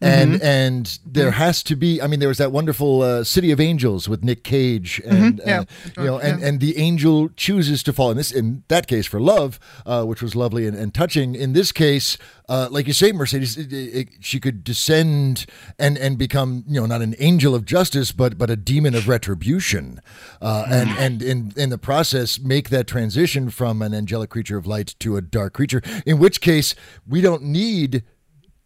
Speaker 1: And
Speaker 9: Mm-hmm.
Speaker 1: and there has to be. I mean, there was that wonderful uh, City of Angels with Nick Cage, and
Speaker 9: Mm-hmm. yeah.
Speaker 1: uh, you know, and, and the angel chooses to fall. In this, in that case, for love, uh, which was lovely and, and touching. In this case, uh, like you say, Mercedes, it, it, it- she could descend and and become, you know, not an angel of justice, but but a demon of retribution, uh, and and in in the process make that transition from an angelic creature of light to a dark creature. In which case, we don't need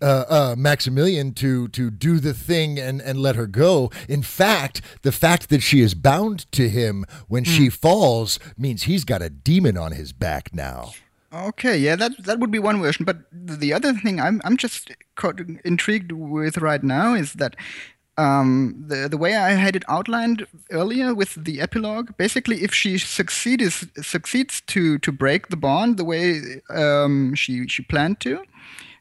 Speaker 1: uh, uh, Maximilian to to do the thing and and let her go. In fact, the fact that she is bound to him when she falls means he's got a demon on his back now.
Speaker 9: Okay, yeah, that that would be one version. But the other thing I'm I'm just intrigued with right now is that um, the the way I had it outlined earlier with the epilogue, basically, if she succeeds succeeds to to break the bond the way um, she she planned to,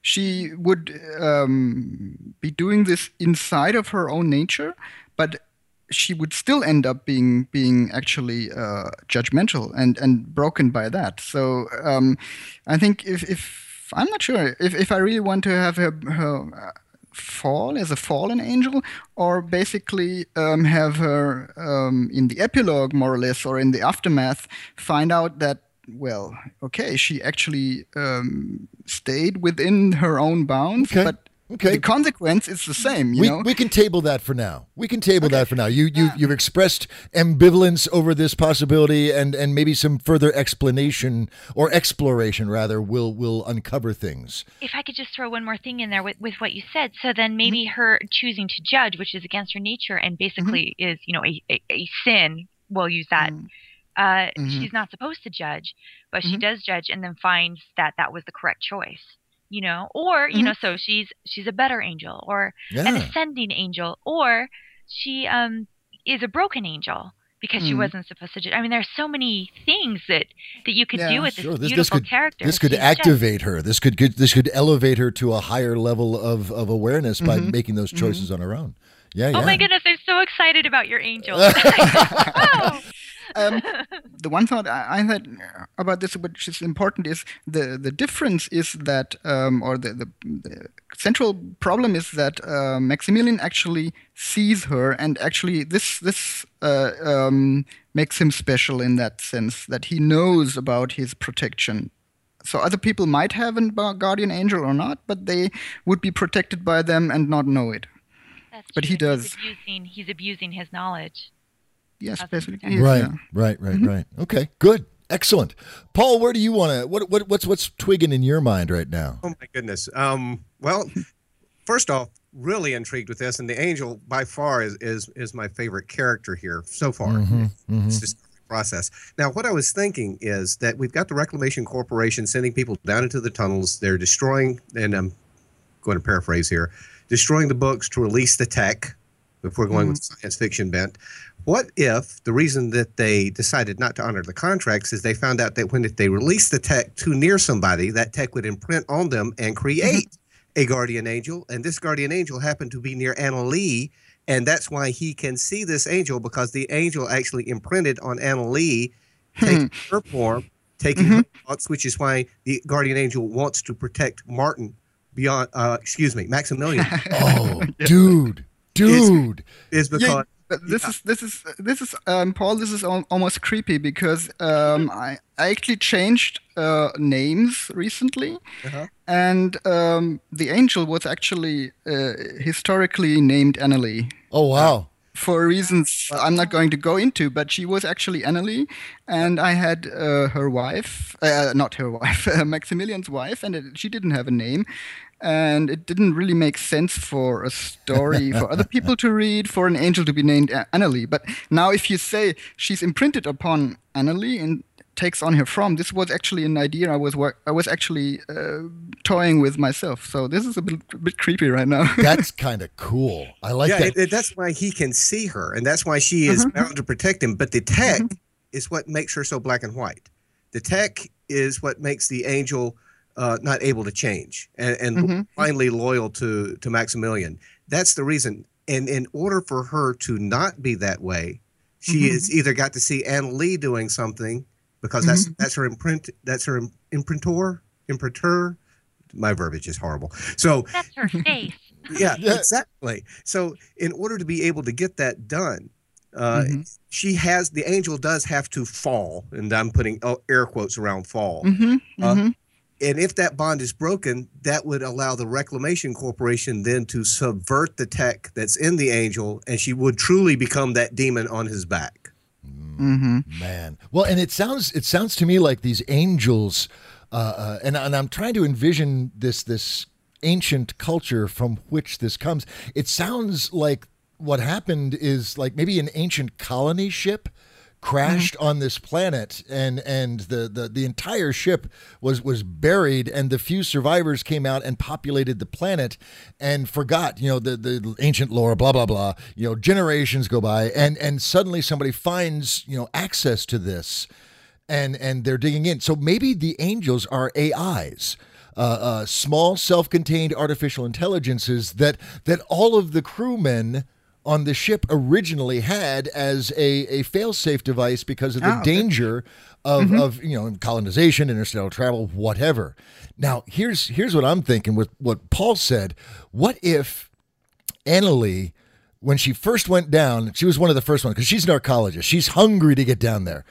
Speaker 9: she would um, be doing this inside of her own nature, but she would still end up being being actually uh, judgmental and and broken by that. So um, I think if, if I'm not sure if, if I really want to have her, her uh, fall as a fallen angel, or basically um, have her um, in the epilogue more or less, or in the aftermath, find out that well, okay, she actually um, stayed within her own bounds,
Speaker 1: Okay.
Speaker 9: but
Speaker 1: Okay.
Speaker 9: the consequence is the same. You
Speaker 1: We,
Speaker 9: know,
Speaker 1: we can table that for now. We can table that for now. You you you've expressed ambivalence over this possibility, and and maybe some further explanation or exploration rather will will uncover things.
Speaker 3: if I could just throw one more thing in there with, with what you said, so then maybe mm-hmm. her choosing to judge, which is against her nature and mm-hmm. basically is, you know, a, a, a sin, we'll use that. Mm. Uh, She's not supposed to judge, but she does judge and then finds that that was the correct choice, you know, or, you know, so she's, she's a better angel or an ascending angel, or she, um, is a broken angel because she
Speaker 9: Mm.
Speaker 3: wasn't supposed to judge. I mean, there's so many things that, that you could
Speaker 9: Yeah,
Speaker 3: do with this
Speaker 1: Sure, this, this
Speaker 3: beautiful
Speaker 1: could
Speaker 3: character.
Speaker 1: this could
Speaker 3: She's just-
Speaker 1: activate her. This could get this could elevate her to a higher level of, of awareness by making those choices on her own. Yeah, yeah.
Speaker 3: Oh my goodness, I'm so excited about your angel. oh.
Speaker 9: Um, the one thought I, had about this, which is important, is the the difference is that, um, or the, the the central problem is that uh, Maximilian actually sees her, and actually this this uh, um, makes him special in that sense that he knows about his protection. So other people might have a guardian angel or not, but they would be protected by them and not know it.
Speaker 3: That's
Speaker 9: But he does.
Speaker 3: He's abusing, he's abusing his knowledge.
Speaker 9: Yes,
Speaker 3: That's
Speaker 9: yes,
Speaker 1: Right,
Speaker 9: yeah.
Speaker 1: right, right, right. Okay, good, excellent. Paul, where do you want to? What, what, what's, what's twigging in your mind right now?
Speaker 2: Oh my goodness. Um, well, first off, really intrigued with this, and the angel by far is is is my favorite character here so far.
Speaker 1: Mm-hmm,
Speaker 2: It's just process. Now, what I was thinking is that we've got the Reclamation Corporation sending people down into the tunnels. They're destroying, and I'm going to paraphrase here, destroying the books to release the tech. If we're going with science fiction bent, what if the reason that they decided not to honor the contracts is they found out that when if they released the tech too near somebody, that tech would imprint on them and create mm-hmm. a guardian angel, and this guardian angel happened to be near Annalie, and that's why he can see this angel because the angel actually imprinted on Annalie, taking hmm. her form, taking mm-hmm. her thoughts, which is why the guardian angel wants to protect Martin beyond, uh, excuse me, Maximilian,
Speaker 1: Oh, dude, dude.
Speaker 2: is because.
Speaker 9: Yeah, but this is this is this is um, Paul. This is al- almost creepy because um, I I actually changed uh, names recently,
Speaker 2: Uh-huh.
Speaker 9: and um, the angel was actually uh, historically named Annalie
Speaker 1: Oh wow.
Speaker 9: for reasons I'm not going to go into. But she was actually Annalie, and I had uh, her wife, uh, not her wife, uh, Maximilian's wife, and it, she didn't have a name. And it didn't really make sense for a story for other people to read, for an angel to be named A- Annalie. But now, if you say she's imprinted upon Annalie and takes on her from. This was actually an idea I was work, I was actually uh, toying with myself. So this is a bit, a bit creepy right now.
Speaker 1: that's kind of cool. I like
Speaker 2: yeah,
Speaker 1: that.
Speaker 2: it- it- that's why he can see her, and that's why she is
Speaker 9: Mhm.
Speaker 2: bound to protect him. But the tech is what makes her so black and white. The tech is what makes the angel uh, not able to change and, and
Speaker 9: Mhm.
Speaker 2: finally loyal to to Maximilian. That's the reason. And in order for her to not be that way, she
Speaker 9: Mhm.
Speaker 2: has either got to see Anne Lee doing something because that's that's her imprint. That's her im- imprintor, imprinter. My verbiage is horrible. So
Speaker 3: That's her face.
Speaker 2: yeah,
Speaker 1: Yeah.
Speaker 2: exactly. So in order to be able to get that done, uh,
Speaker 9: Mhm.
Speaker 2: she has the angel does have to fall, and I'm putting oh, air quotes around fall.
Speaker 9: hmm
Speaker 2: Uh,
Speaker 9: hmm
Speaker 2: And if that bond is broken, that would allow the Reclamation Corporation then to subvert the tech that's in the angel, and she would truly become that demon on his back.
Speaker 9: hmm
Speaker 1: Man, well, and it sounds it sounds to me like these angels, uh, uh, and and I'm trying to envision this this ancient culture from which this comes. It sounds like what happened is like maybe an ancient colony ship crashed on this planet and and the, the the entire ship was was buried and the few survivors came out and populated the planet and forgot you know the the ancient lore blah blah blah. You know generations go by and and suddenly somebody finds you know access to this and and they're digging in. So maybe the angels are ais uh, uh, small self-contained artificial intelligences that that all of the crewmen on the ship originally had as a, a fail-safe device because of the
Speaker 9: oh, okay.
Speaker 1: danger of, mm-hmm. of you know colonization, interstellar travel, whatever. Now here's here's what I'm thinking with what Paul said. What if Annalie, when she first went down, she was one of the first ones because she's an archaeologist. She's hungry to get down there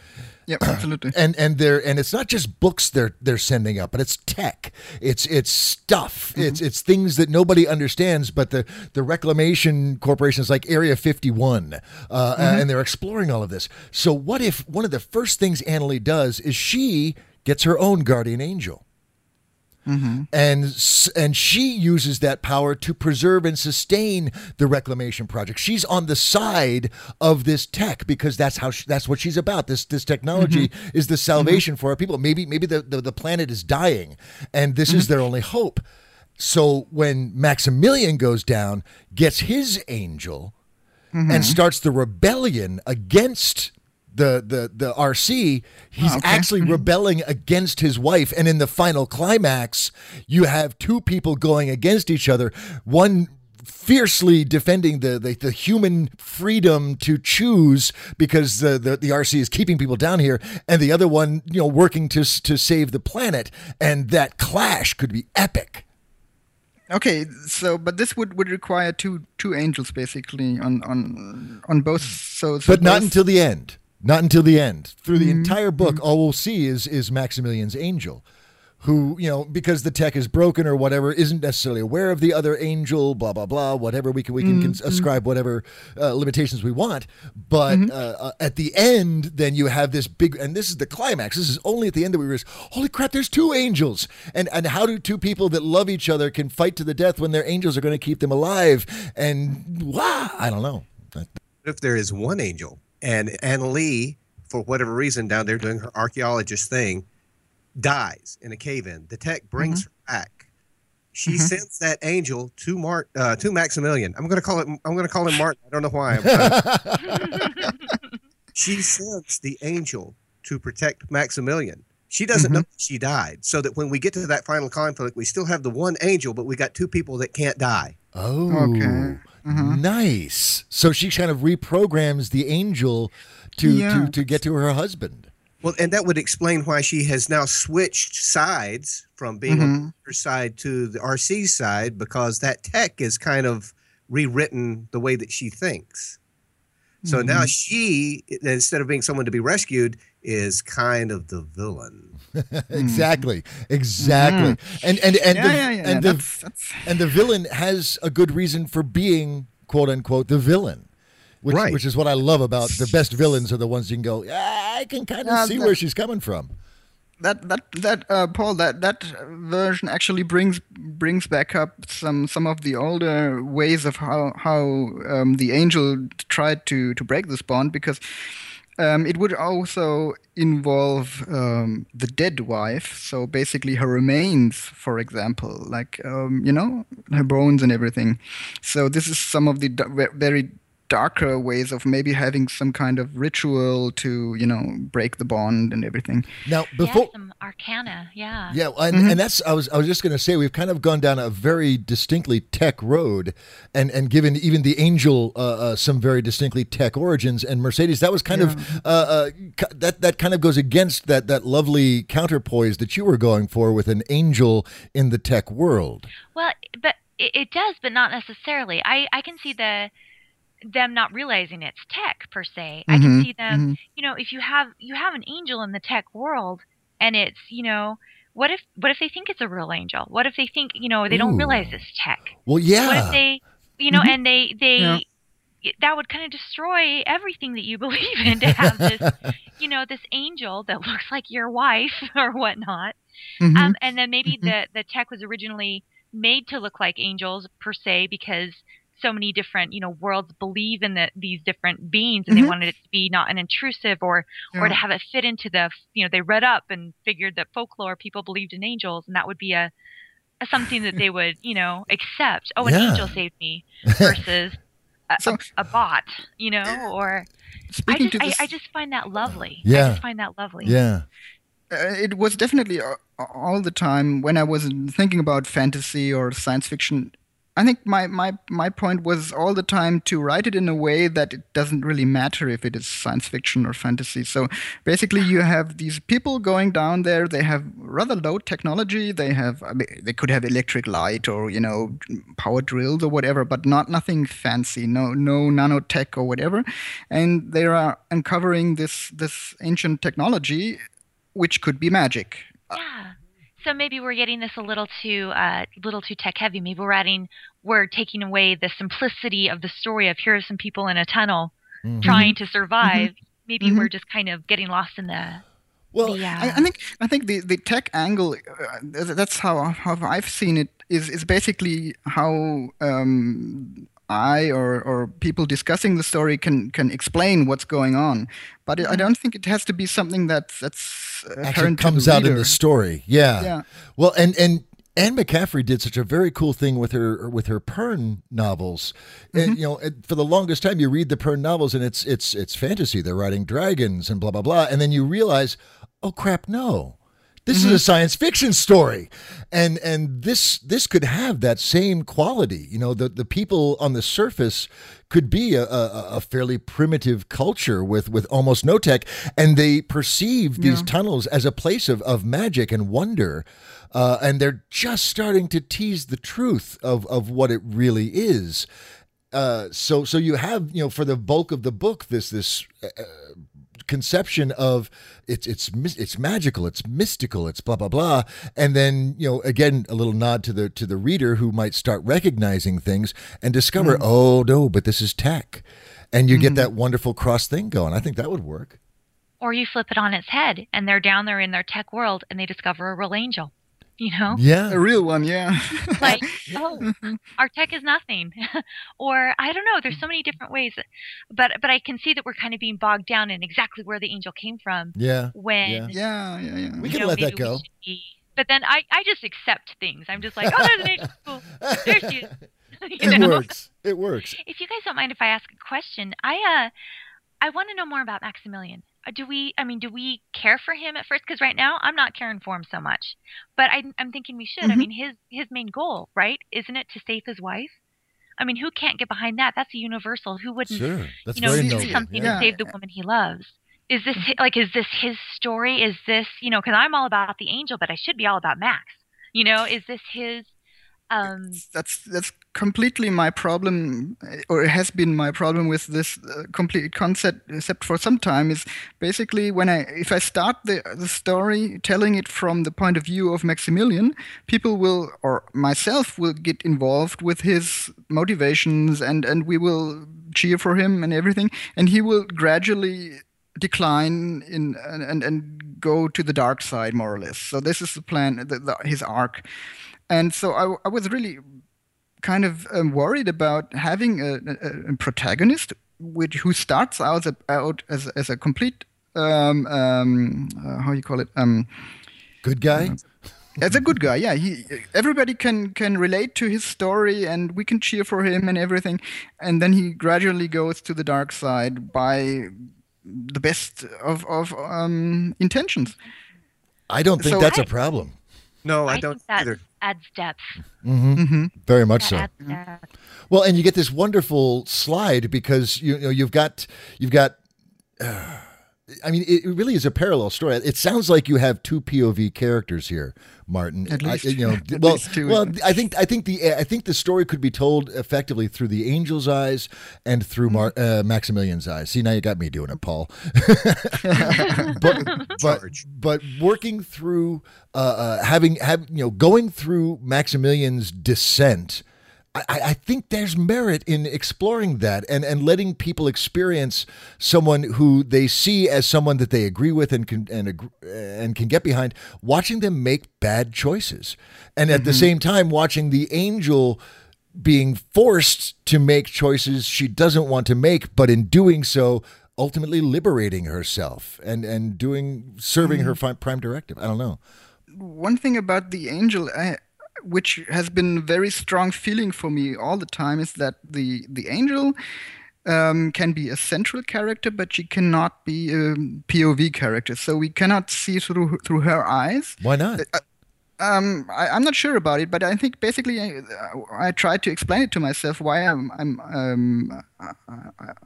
Speaker 9: Yep, absolutely.
Speaker 1: and and they're and it's not just books they're they're sending up, but it's tech. It's it's stuff. It's it's things that nobody understands. But the the reclamation corporations like Area Fifty One, uh, and they're exploring all of this. So what if one of the first things Annalie does is she gets her own guardian angel? Mm-hmm. and s- and she uses that power to preserve and sustain the reclamation project. She's on the side of this tech because that's how she, that's what she's about. This this technology mm-hmm. is the salvation mm-hmm. for our people. Maybe maybe the, the the planet is dying, and this is their only hope. So when Maximilian goes down, gets his angel, and starts the rebellion against the the the RC, he's
Speaker 9: Oh, okay.
Speaker 1: actually mm-hmm. rebelling against his wife. And in the final climax, you have two people going against each other. One fiercely defending the, the, the human freedom to choose because the, the, the RC is keeping people down here, and the other one, you know, working to to save the planet. And that clash could be epic.
Speaker 9: Okay, so but this would, would require two two angels basically on on on both. So, so
Speaker 1: but not until the end. Not until the end. Through the entire book, all we'll see is is Maximilian's angel, who you know because the tech is broken or whatever, isn't necessarily aware of the other angel. Blah blah blah. Whatever we can we can cons- ascribe whatever uh, limitations we want. But uh, uh, at the end, then you have this big, and this is the climax. This is only at the end that we realize, holy crap, there's two angels, and and how do two people that love each other can fight to the death when their angels are going to keep them alive? And wow, I don't know.
Speaker 2: if there is one angel and Annalie, for whatever reason, down there doing her archaeologist thing, dies in a cave in, the tech brings mm-hmm. her back. She mm-hmm. sends that angel to Mart uh, to Maximilian. I'm gonna call it. I'm gonna call him Martin. I don't know why. I'm she sends the angel to protect Maximilian. She doesn't know mm-hmm. she died, so that when we get to that final conflict, we still have the one angel, but we got two people that can't die.
Speaker 1: Oh,
Speaker 9: Okay. Mm-hmm.
Speaker 1: nice. So she kind of reprograms the angel to,
Speaker 9: Yeah.
Speaker 1: to to get to her husband.
Speaker 2: Well, and that would explain why she has now switched sides from being on mm-hmm. her side to the RC side because that tech is kind of rewritten the way that she thinks. So now mm-hmm. she, instead of being someone to be rescued, is kind of the villain.
Speaker 1: exactly, exactly. And and and
Speaker 9: Mm-hmm. Yeah,
Speaker 1: the,
Speaker 9: yeah, yeah.
Speaker 1: and the
Speaker 9: that's, that's,
Speaker 1: and the villain has a good reason for being quote unquote the villain. Which,
Speaker 2: Right.
Speaker 1: which is what I love about the best villains are the ones you can go, "Ah, I can kind of
Speaker 9: Yeah,
Speaker 1: see
Speaker 9: that-
Speaker 1: where she's coming from.
Speaker 9: that that that uh, Paul that that version actually brings brings back up some some of the older ways of how how um, the angel tried to to break this bond because um, it would also involve um, the dead wife. So basically, her remains, for example, like um, you know, her bones and everything. So this is some of the very darker ways of maybe having some kind of ritual to you know break the bond and everything.
Speaker 1: Now before
Speaker 3: yeah, some arcana yeah.
Speaker 1: Yeah and, mm-hmm. and that's i was i was just going to say we've kind of gone down a very distinctly tech road and and given even the angel uh, uh, some very distinctly tech origins. And mercedes that was kind yeah. of uh, uh that that kind of goes against that that lovely counterpoise that you were going for with an angel in the tech world.
Speaker 3: Well but it, it does but not necessarily. I i can see the them not realizing it's tech per se. Mm-hmm, I can see them, mm-hmm. you know, if you have you have an angel in the tech world and it's, you know, what if what if they think it's a real angel? What if they think, you know, they Ooh. don't realize it's tech?
Speaker 1: Well, yeah.
Speaker 3: What if they, you know, mm-hmm. and they they yeah. that would kind of destroy everything that you believe in to have this, you know, this angel that looks like your wife or whatnot. Mm-hmm. Um, and then maybe mm-hmm. the the tech was originally made to look like angels per se because so many different you know worlds believe in the, these different beings and mm-hmm. they wanted it to be not an intrusive or yeah. or to have it fit into the you know they read up and figured that folklore people believed in angels and that would be a, a something that they would you know accept oh an yeah. angel saved me versus a, so, a, a, bot you know or I just, this, I, I, just find that lovely
Speaker 1: yeah
Speaker 3: I just find that lovely
Speaker 1: yeah
Speaker 9: uh, it was definitely uh, all the time when I was thinking about fantasy or science fiction. I think my, my, my point was all the time to write it in a way that it doesn't really matter if it is science fiction or fantasy. So basically, you have these people going down there. They have rather low technology. They have I mean, they could have electric light or you know power drills or whatever, but not nothing fancy. No no nanotech or whatever. And they are uncovering this this ancient technology, which could be magic.
Speaker 3: Yeah. So maybe we're getting this a little too uh, little too tech heavy. Maybe we're adding we're taking away the simplicity of the story of here are some people in a tunnel mm-hmm. trying to survive. Mm-hmm. Maybe mm-hmm. we're just kind of getting lost in the
Speaker 9: well,
Speaker 3: the, uh,
Speaker 9: I, I, think I think the, the tech angle uh, that's how how I've seen it is is basically how um, I or, or people discussing the story can can explain what's going on, but I mm-hmm. don't think it has to be something that's that's
Speaker 1: actually comes out in the story. Yeah.
Speaker 9: Yeah.
Speaker 1: Well, and and Anne McCaffrey did such a very cool thing with her with her Pern novels. Mm-hmm. And you know, for the longest time, you read the Pern novels, and it's it's it's fantasy. They're riding dragons and blah blah blah, and then you realize, oh crap, no, this mm-hmm. is a science fiction story, and and this this could have that same quality. You know, the the people on the surface could be a, a, a fairly primitive culture with with almost no tech, and they perceive these yeah. tunnels as a place of of magic and wonder. Uh, and they're just starting to tease the truth of, of what it really is. Uh, so so you have you know for the bulk of the book this this uh, conception of it's it's it's magical, it's mystical, it's blah blah blah, and then you know again a little nod to the to the reader who might start recognizing things and discover mm. oh no, but this is tech, and you mm. get that wonderful cross thing going. I think that would work.
Speaker 3: Or you flip it on its head, and they're down there in their tech world, and they discover a real angel you know?
Speaker 1: Yeah.
Speaker 9: A real one yeah.
Speaker 3: Like oh mm-hmm. our tech is nothing. Or i don't know there's so many different ways. But but i can see that we're kind of being bogged down in exactly where the angel came from
Speaker 1: yeah.
Speaker 3: when
Speaker 9: yeah. Yeah yeah, yeah.
Speaker 1: we can know, let that go.
Speaker 3: be, but then i i just accept things. I'm just like oh there's an angel. Cool. there she is.
Speaker 1: It know? works. It works.
Speaker 3: If you guys don't mind if i ask a question i uh i want to know more about maximilian do we i mean do we care for him at first? Because right now i'm not caring for him so much. But I, i'm thinking we should. Mm-hmm. i mean his his main goal right isn't it to save his wife? I mean who can't get behind that? That's a universal. Who wouldn't
Speaker 1: sure. That's
Speaker 3: you know
Speaker 1: very
Speaker 3: do
Speaker 1: noble.
Speaker 3: something
Speaker 1: yeah.
Speaker 3: to save the woman he loves? Is this like is this his story? Is this you know because i'm all about the angel but i should be all about max. You know is this his um,
Speaker 9: that's that's completely my problem, or it has been my problem with this uh, complete concept, except for some time, is basically when I if I start the the story telling it from the point of view of Maximilian, people will or myself will get involved with his motivations, and and we will cheer for him and everything, and he will gradually decline in and and, and go to the dark side more or less. So this is the plan, the, the, his arc and so I, I was really kind of um, worried about having a, a, a, protagonist which who starts out, out as as a complete um, um, uh, how you call it um,
Speaker 1: good guy.
Speaker 9: Uh, as a good guy, yeah. He everybody can can relate to his story, and we can cheer for him and everything. And then he gradually goes to the dark side by the best of of um, intentions.
Speaker 1: I don't think
Speaker 9: So-
Speaker 1: that's a problem.
Speaker 2: No, I,
Speaker 3: I
Speaker 2: don't
Speaker 3: think that
Speaker 2: either.
Speaker 3: Adds depth.
Speaker 1: hmm
Speaker 9: hmm
Speaker 1: Very much
Speaker 3: That
Speaker 1: so.
Speaker 3: adds depth.
Speaker 1: Well, and you get this wonderful slide because you, you know you've got you've got. Uh, I mean, it really is a parallel story. It sounds like you have two POV characters here, Martin.
Speaker 9: At
Speaker 1: I-
Speaker 9: least-
Speaker 1: you know, well, well, I think I think the I think the story could be told effectively through the angel's eyes and through Mar- uh, Maximilian's eyes. See, now you got me doing it, Paul. but but but working through uh, uh, having have you know going through Maximilian's descent. I, I think there's merit in exploring that and, and letting people experience someone who they see as someone that they agree with and can and and can get behind, watching them make bad choices, and at the mm-hmm. same time watching the angel being forced to make choices she doesn't want to make, but in doing so, ultimately liberating herself and and doing serving her mm. fi- prime directive. I don't know.
Speaker 9: one thing about the angel I, which has been a very strong feeling for me all the time is that the the angel um, can be a central character but she cannot be a pov character so we cannot see through through her eyes
Speaker 1: Why not?
Speaker 9: um, I, I'm not sure about it, but I think basically I, I tried to explain it to myself why I'm I'm um, I,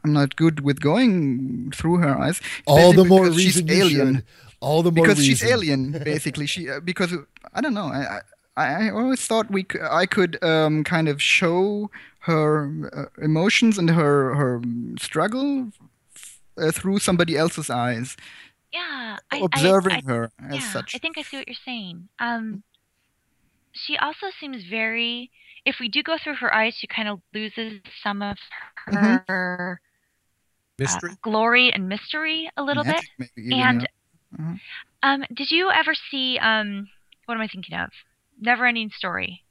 Speaker 9: I'm not good with going through her eyes. It's
Speaker 1: All the more
Speaker 9: she's
Speaker 1: reason you
Speaker 9: alien.
Speaker 1: All the more
Speaker 9: because
Speaker 1: reason.
Speaker 9: she's alien, basically. She uh, because I don't know. I I, I always thought we c- I could um, kind of show her uh, emotions and her her struggle uh, through somebody else's eyes,
Speaker 3: Yeah, I,
Speaker 9: observing
Speaker 3: I, I,
Speaker 9: her as
Speaker 3: yeah,
Speaker 9: such.
Speaker 3: I think I see what you're saying. Um, she also seems very. If we do go through her eyes, she kind of loses some of
Speaker 9: Mhm.
Speaker 3: her uh,
Speaker 2: Mystery.
Speaker 3: glory and mystery a little
Speaker 9: Magic,
Speaker 3: bit.
Speaker 9: maybe even,
Speaker 3: And
Speaker 9: yeah. Mhm.
Speaker 3: um, did you ever see um, what am I thinking of? Neverending Story,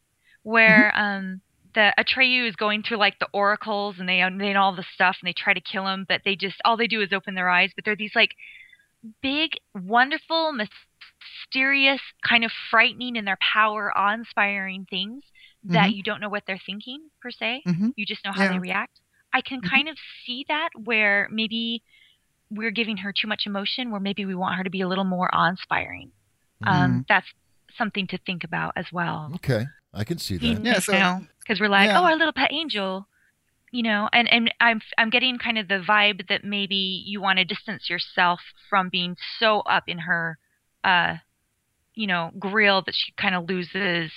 Speaker 3: where
Speaker 9: Mm-hmm.
Speaker 3: um, the Atreyu is going through like the oracles and they they know all the stuff and they try to kill him, but they just all they do is open their eyes. But they're these like big, wonderful, mysterious, kind of frightening in their power, awe-inspiring things that
Speaker 9: Mhm.
Speaker 3: you don't know what they're thinking per se.
Speaker 9: Mhm.
Speaker 3: You just know how
Speaker 9: Yeah.
Speaker 3: they react. I can
Speaker 9: Mhm.
Speaker 3: kind of see that where maybe we're giving her too much emotion, where maybe we want her to be a little more awe-inspiring.
Speaker 9: Mm-hmm.
Speaker 3: Um, that's something to think about as well.
Speaker 1: Okay, I can see
Speaker 3: You
Speaker 1: that.
Speaker 9: Yeah, so-
Speaker 3: because we're like,
Speaker 9: yeah.
Speaker 3: oh, our little pet angel, you know, and and I'm I'm getting kind of the vibe that maybe you want to distance yourself from being so up in her, uh, you know, grill that she kind of loses.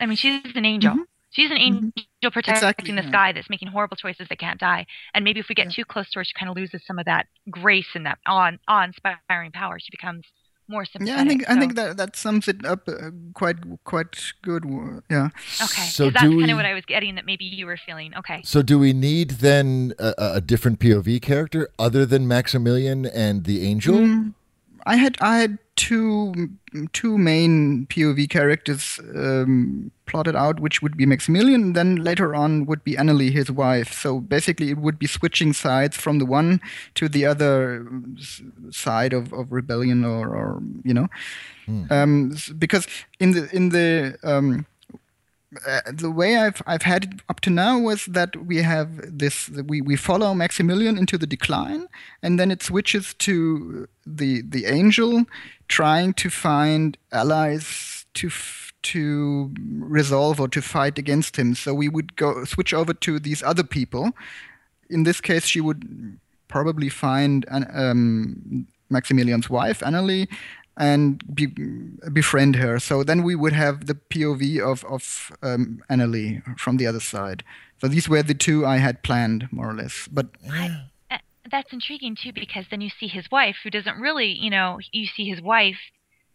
Speaker 3: I mean, she's an angel.
Speaker 9: Mhm.
Speaker 3: She's an
Speaker 9: Mhm.
Speaker 3: angel protecting
Speaker 9: Exactly,
Speaker 3: this
Speaker 9: yeah.
Speaker 3: guy that's making horrible choices that can't die. And maybe if we get
Speaker 9: Yeah.
Speaker 3: too close to her, she kind of loses some of that grace and that awe, awe-inspiring power. She becomes more sympathetic.
Speaker 9: Yeah, I think I think that that sums it up uh, quite quite good. Yeah.
Speaker 3: Okay,
Speaker 1: So
Speaker 3: 'cause that's kind
Speaker 1: we-
Speaker 3: of what I was getting. That maybe you were feeling. Okay.
Speaker 1: So, do we need then a, a different POV character other than Maximilian and the angel?
Speaker 9: Mm, I had I had two two main POV characters um, plotted out, which would be Maximilian. Then later on would be Annalie, his wife. So basically, it would be switching sides from the one to the other side of, of rebellion, or, or you know, um, because in the in the um, uh, the way I've I've had it up to now was that we have this we, we follow Maximilian into the decline, and then it switches to the the angel trying to find allies to f- to resolve or to fight against him. So we would go switch over to these other people. In this case, she would probably find an, um, Maximilian's wife, Annalie, and be, befriend her. So then we would have the POV of of um, Annalie from the other side. So these were the two I had planned more or less. But
Speaker 3: I, uh, that's intriguing too because then you see his wife who doesn't really, you know, you see his wife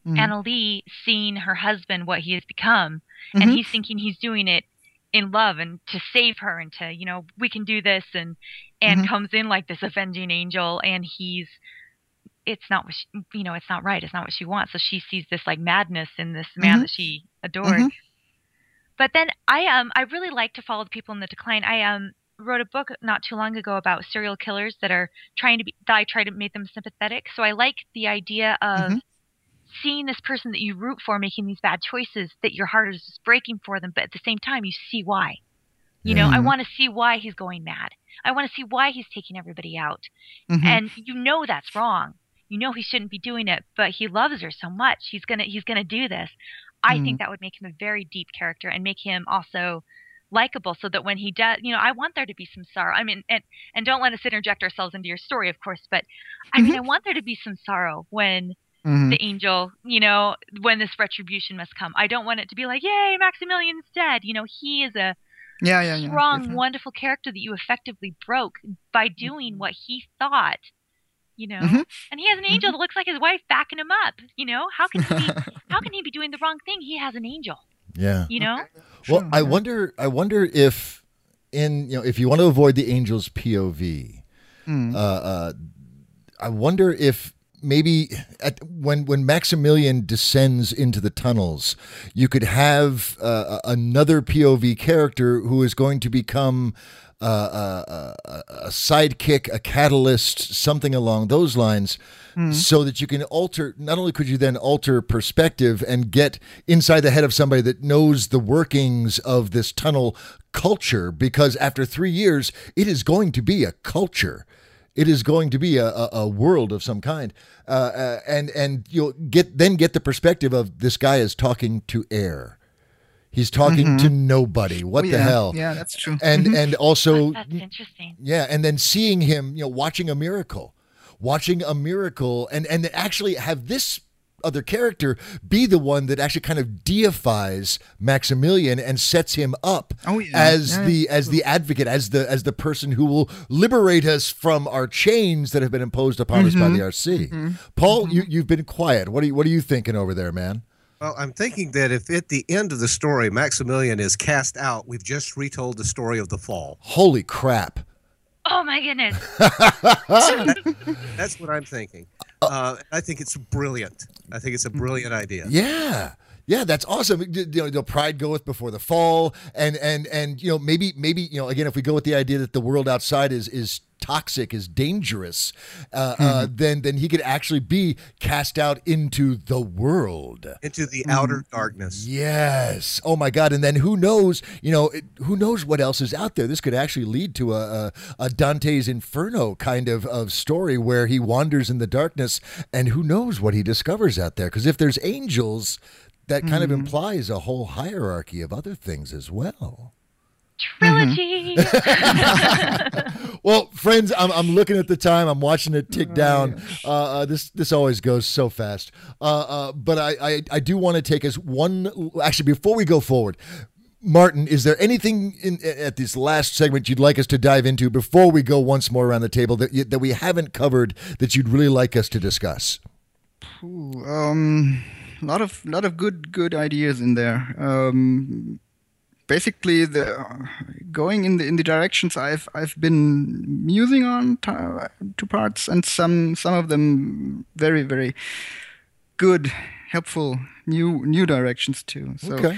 Speaker 9: Mhm.
Speaker 3: Annalie seeing her husband what he has become, and
Speaker 9: Mhm.
Speaker 3: he's thinking he's doing it in love and to save her and to, you know, we can do this and and
Speaker 9: Mhm.
Speaker 3: comes in like this avenging angel and he's it's not what she, you know, it's not right. It's not what she wants. So she sees this like madness in this man
Speaker 9: Mhm.
Speaker 3: that she adored.
Speaker 9: Mhm.
Speaker 3: But then I um I really like to follow the people in the decline. I um wrote a book not too long ago about serial killers that are trying to be that I try to make them sympathetic. So I like the idea of
Speaker 9: Mhm.
Speaker 3: seeing this person that you root for making these bad choices that your heart is just breaking for them, but at the same time you see why. You know, I
Speaker 9: Mhm.
Speaker 3: want to see why he's going mad. I want to see why he's taking everybody out.
Speaker 9: Mhm.
Speaker 3: And you know that's wrong. You know he shouldn't be doing it, but he loves her so much. He's gonna he's gonna do this. I
Speaker 9: Mhm.
Speaker 3: think that would make him a very deep character and make him also likable so that when he does you know i want there to be some sorrow i mean and and don't let us interject ourselves into your story of course but i mean i want there to be some sorrow when
Speaker 9: Mhm.
Speaker 3: the angel you know when this retribution must come i don't want it to be like yay maximilian's dead you know he is a
Speaker 9: Yeah, yeah, yeah.
Speaker 3: strong
Speaker 9: definitely.
Speaker 3: wonderful character that you effectively broke by doing what he thought you know
Speaker 9: Mhm.
Speaker 3: and he has an angel that looks like his wife backing him up you know how can he be how can he be doing the wrong thing he has an angel
Speaker 1: Yeah.
Speaker 3: you know
Speaker 1: Well,
Speaker 9: Sure,
Speaker 1: I wonder. I wonder if, in you know, if you want to avoid the angel's POV,
Speaker 9: Mm.
Speaker 1: uh, uh, I wonder if maybe at, when when Maximilian descends into the tunnels, you could have uh, another POV character who is going to become. Uh, uh, uh, a sidekick, a catalyst, something along those lines, so that you can alter. Not only could you then alter perspective and get inside the head of somebody that knows the workings of this tunnel culture, because after three years, it is going to be a culture. It is going to be a, a, a world of some kind, uh, uh, and and you'll get then get the perspective of this guy is talking to air. He's talking to nobody. What
Speaker 9: Oh,
Speaker 1: the hell?
Speaker 9: Yeah, that's true.
Speaker 1: And
Speaker 9: Mhm.
Speaker 1: and also
Speaker 3: that's interesting
Speaker 1: yeah, and then seeing him, you know, watching a miracle, watching a miracle, and and actually have this other character be the one that actually kind of deifies Maximilian and sets him up
Speaker 9: Oh, yeah.
Speaker 1: as
Speaker 9: Yeah,
Speaker 1: the as the advocate, as the as the person who will liberate us from our chains that have been imposed upon us by
Speaker 9: Mm-hmm.
Speaker 1: the RC. Paul, you you've been quiet. What are you what are you thinking over there, man?
Speaker 2: Well, I'm thinking that if at the end of the story Maximilian is cast out, we've just retold the story of the fall.
Speaker 1: Holy crap!
Speaker 3: oh my goodness
Speaker 2: That's what I'm thinking. Uh, I think it's brilliant. I think it's a brilliant idea.
Speaker 1: Yeah. Yeah, that's awesome. You know, the pride goeth before the fall, and and and you know maybe maybe you know again if we go with the idea that the world outside is is toxic, is dangerous, uh, uh, then then he could actually be cast out into the world.
Speaker 2: Into the outer darkness.
Speaker 1: Yes. Oh my God. And then who knows? You know, it, who knows what else is out there? This could actually lead to a, a, a Dante's Inferno kind of, of story where he wanders in the darkness, and who knows what he discovers out there? Because if there's angels, that kind of implies a whole hierarchy of other things as well.
Speaker 3: trilogy
Speaker 1: Well, friends, I'm, I'm looking at the time. I'm watching it tick down. Uh, uh, this this always goes so fast. Uh, uh, but I, I, I do want to take us one. Actually, before we go forward, Martin, is there anything in at this last segment you'd like us to dive into before we go once more around the table that you, that we haven't covered that you'd really like us to discuss?
Speaker 9: Ooh, um, lot of lot of good good ideas in there. Um, basically, the going in the in the directions I've I've been musing on to parts, and some some of them very very good, helpful new new directions too. So
Speaker 1: Okay.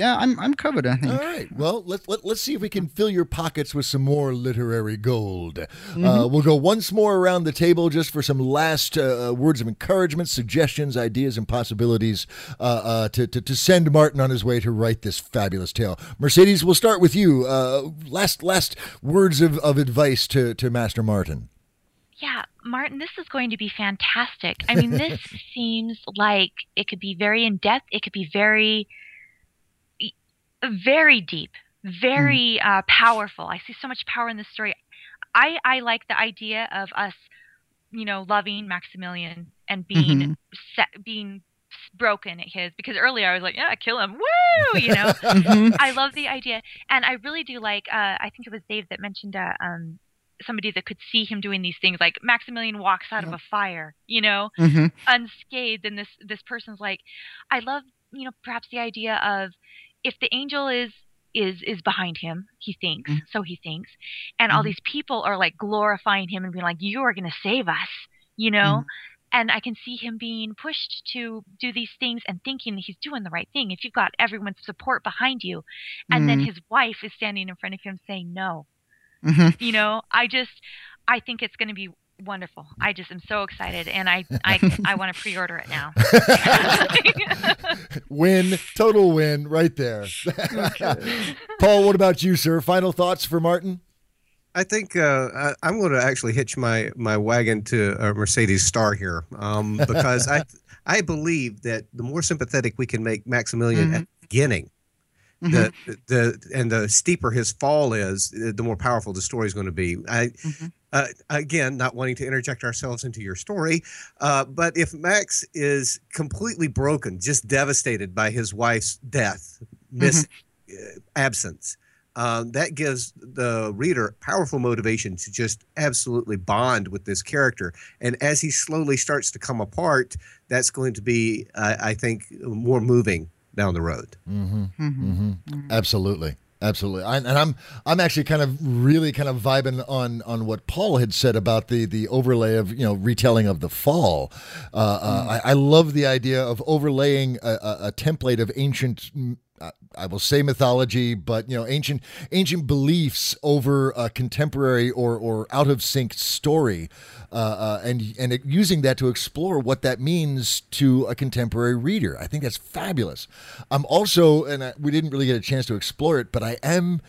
Speaker 9: Yeah, I'm I'm covered. I think.
Speaker 1: All right. Well, let, let, let's see if we can fill your pockets with some more literary gold. Uh, we'll go once more around the table just for some last uh, words of encouragement, suggestions, ideas, and possibilities uh, uh, to, to, to send Martin on his way to write this fabulous tale. Mercedes, we'll start with you. Uh, last last words of, of advice to, to Master Martin.
Speaker 3: Yeah, Martin, this is going to be fantastic. I mean, this seems like it could be very in depth. It could be very, very deep, very uh, powerful. I see so much power in this story. I I like the idea of us, you know, loving Maximilian and being
Speaker 9: Mhm.
Speaker 3: set, being broken at his because earlier I was like, yeah, kill him, woo, you know.
Speaker 9: Mhm.
Speaker 3: I love the idea, and I really do like. Uh, I think it was Dave that mentioned uh, um, somebody that could see him doing these things. Like Maximilian walks out of a fire, you know,
Speaker 9: Mhm.
Speaker 3: unscathed, and this this person's like, I love, you know, perhaps the idea of if the angel is is is behind him, he thinks,
Speaker 9: Mhm.
Speaker 3: so he thinks, and all
Speaker 9: Mhm.
Speaker 3: these people are like glorifying him and being like, you are going to save us, you know. And I can see him being pushed to do these things and thinking that he's doing the right thing. If you've got everyone's support behind you, and then
Speaker 9: Mhm.
Speaker 3: his wife is standing in front of him saying no,
Speaker 9: Mhm.
Speaker 3: You know, I just I think it's going to be wonderful. I just am so excited, and I I I want to pre-order it now.
Speaker 1: Win, total win, right there. Paul, what about you, sir? Final thoughts for Martin?
Speaker 2: I think uh, I, I'm going to actually hitch my my wagon to a Mercedes star here um, because I I believe that the more sympathetic we can make Maximilian at the beginning, the the and the steeper his fall is, the more powerful the story is going to be. I. Uh, again, not wanting to interject ourselves into your story, uh, but if Max is completely broken, just devastated by his wife's death, miss uh, absence, um, that gives the reader powerful motivation to just absolutely bond with this character. And as he slowly starts to come apart, that's going to be, uh, I think, more moving down the road.
Speaker 1: Mm-hmm. Absolutely. Absolutely, I, and I'm I'm actually kind of really kind of vibing on on what Paul had said about the the overlay of you know retelling of the fall. Uh, uh, I, I love the idea of overlaying a, a, a template of ancient. I- I will say mythology, but you know ancient ancient beliefs over a contemporary or or out of sync story, uh, uh, and and it, using that to explore what that means to a contemporary reader. I think that's fabulous. I'm also, and I, we didn't really get a chance to explore it, but I am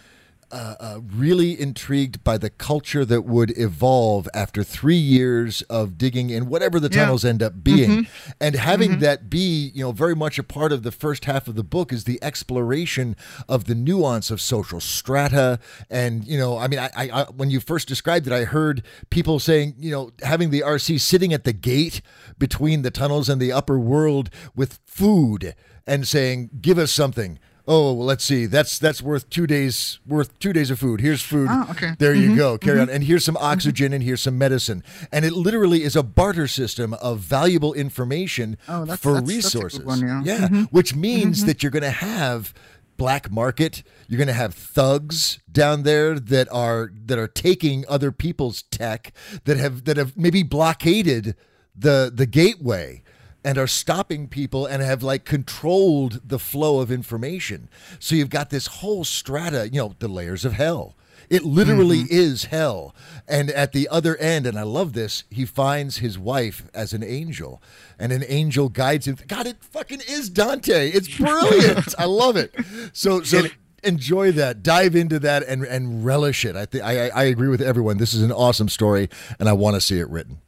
Speaker 1: uh, uh, really intrigued by the culture that would evolve after three years of digging in whatever the
Speaker 9: Yeah.
Speaker 1: tunnels end up being, and having that be, you know, very much a part of the first half of the book is the exploration of the nuance of social strata, and you know, I mean, I, I, I when you first described it, I heard people saying, you know, having the RC sitting at the gate between the tunnels and the upper world with food and saying, "Give us something." Oh, well, let's see. That's that's worth two days worth two days of food. Here's food.
Speaker 9: Oh, okay.
Speaker 1: There you mm-hmm. go. Carry mm-hmm. on. And here's some oxygen and here's some medicine. And it literally is a barter system of valuable information
Speaker 9: Oh, that's-
Speaker 1: for
Speaker 9: that's- that's a good
Speaker 1: resources.
Speaker 9: one, yeah. Mm-hmm.
Speaker 1: which means mm-hmm. that you're going to have black market. You're going to have thugs down there that are that are taking other people's tech that have that have maybe blockaded the the gateway and are stopping people and have like controlled the flow of information. So you've got this whole strata, you know, the layers of hell. It literally mm-hmm. is hell. And at the other end, and I love this, he finds his wife as an angel, and an angel guides him. God, it fucking is Dante. It's brilliant. I love it. So, so enjoy that. Dive into that and and relish it. I think I I agree with everyone. This is an awesome story, and I want to see it written.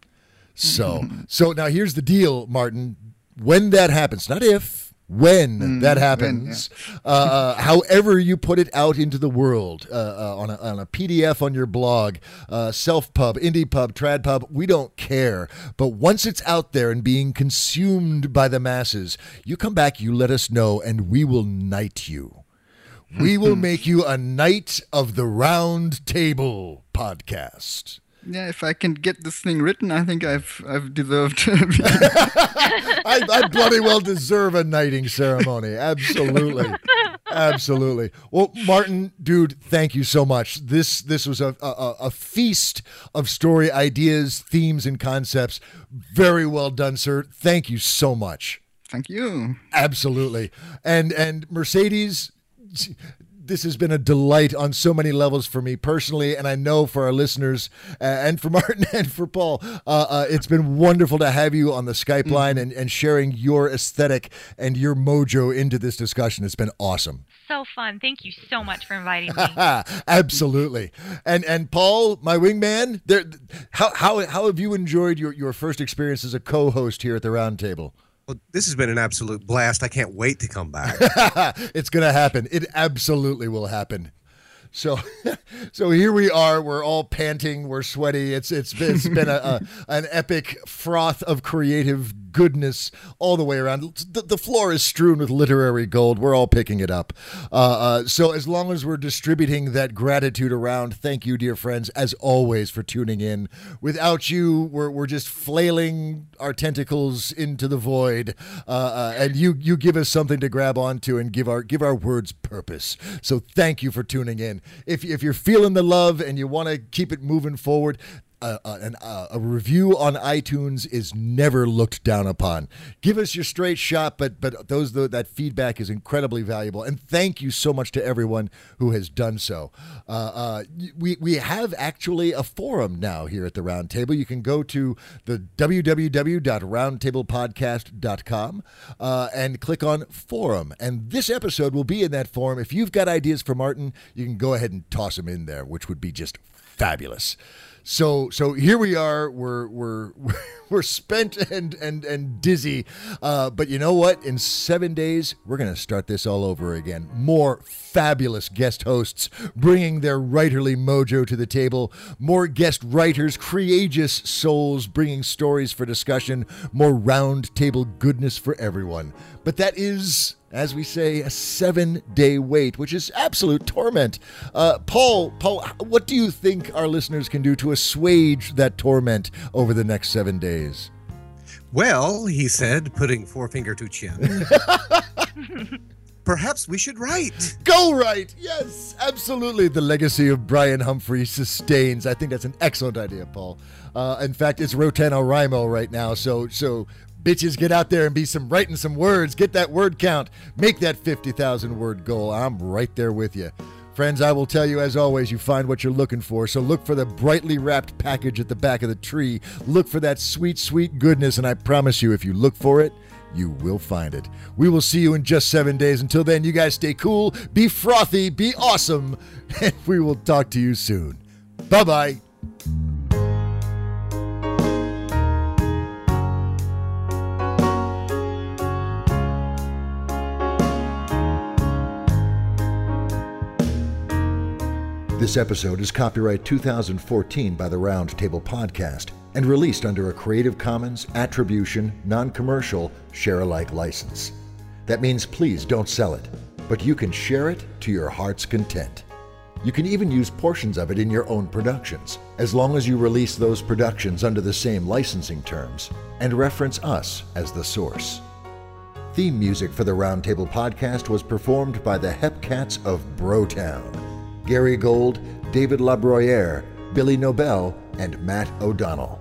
Speaker 1: So, so now here's the deal, Martin. When that happens, not if, when that happens, uh, uh, however you put it out into the world uh, uh, on, a, on a PDF on your blog, uh, self pub, indie pub, trad pub, we don't care. But once it's out there and being consumed by the masses, you come back, you let us know, and we will knight you. We will make you a knight of the round table podcast.
Speaker 9: Yeah, if I can get this thing written, I think I've I've deserved.
Speaker 1: I, I bloody well deserve a knighting ceremony. Absolutely, absolutely. Well, Martin, dude, thank you so much. This this was a, a a feast of story ideas, themes, and concepts. Very well done, sir. Thank you so much.
Speaker 9: Thank you.
Speaker 1: Absolutely. And and Mercedes this has been a delight on so many levels for me personally, and I know for our listeners uh, and for Martin and for Paul. Uh, uh, it's been wonderful to have you on the Skype line and, and sharing your aesthetic and your mojo into this discussion. It's been awesome.
Speaker 3: so fun. Thank you so much for inviting me.
Speaker 1: Absolutely. And and Paul, my wingman, there how how how have you enjoyed your, your first experience as a co-host here at the round table?
Speaker 2: Well, this has been an absolute blast. I can't wait to come back.
Speaker 1: it's going to happen. It absolutely will happen. So, so here we are. We're all panting. We're sweaty. It's it's been, it's been a, a an epic froth of creative goodness all the way around. The, the floor is strewn with literary gold. We're all picking it up. Uh, uh, so as long as we're distributing that gratitude around, thank you, dear friends, as always, for tuning in. Without you, we're we're just flailing our tentacles into the void, uh, uh, and you you give us something to grab onto and give our give our words purpose. So thank you for tuning in. If if you're feeling the love and you want to keep it moving forward. A, a, review on iTunes is never looked down upon. Give us your straight shot, but but those that feedback is incredibly valuable, and thank you so much to everyone who has done so. Uh, uh, we we have actually a forum now here at the Roundtable. You can go to the www.roundtablepodcast.com uh, and click on forum, and this episode will be in that forum. If you've got ideas for Martin, you can go ahead and toss them in there, which would be just fabulous. So so here we are. We're we're we're spent and and and dizzy. Uh, but you know what? In seven days, we're gonna start this all over again. More fabulous guest hosts bringing their writerly mojo to the table. More guest writers, courageous souls bringing stories for discussion. More round table goodness for everyone. But that is as we say, a seven day wait, which is absolute torment. Uh, Paul, Paul, what do you think our listeners can do to assuage that torment over the next seven days?
Speaker 2: Well, he said, putting forefinger to chin. Perhaps we should write.
Speaker 1: Go write. Yes, absolutely. The legacy of Brion Humphrey sustains. I think that's an excellent idea, Paul. Uh, in fact, it's Rotano RoTaNoWriMo right now. So, so bitches get out there and be some writing some words get that word count make that 50000 word goal i'm right there with you friends i will tell you as always you find what you're looking for so look for the brightly wrapped package at the back of the tree look for that sweet sweet goodness and i promise you if you look for it you will find it. We will see you in just seven days. Until then, you guys stay cool, be frothy, be awesome, and we will talk to you soon. Bye bye. This episode is copyright 2014 by the Roundtable Podcast and released under a Creative Commons Attribution, Non Commercial, Share Alike license. That means please don't sell it, but you can share it to your heart's content. You can even use portions of it in your own productions, as long as you release those productions under the same licensing terms and reference us as the source. Theme music for the Roundtable Podcast was performed by the Hepcats of Brotown. Gary Gold, David LaBroyere, Billy Nobel, and Matt O'Donnell.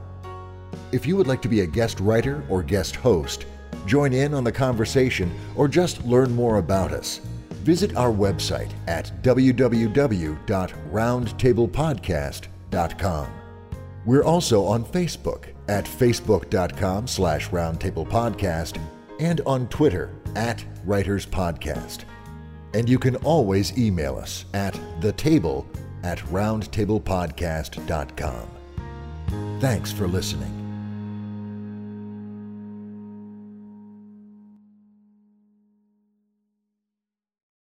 Speaker 1: If you would like to be a guest writer or guest host, join in on the conversation, or just learn more about us, visit our website at www.roundtablepodcast.com. We're also on Facebook at facebook.com slash roundtablepodcast and on Twitter at Writers Podcast. And you can always email us at thetable at roundtablepodcast.com. Thanks for listening.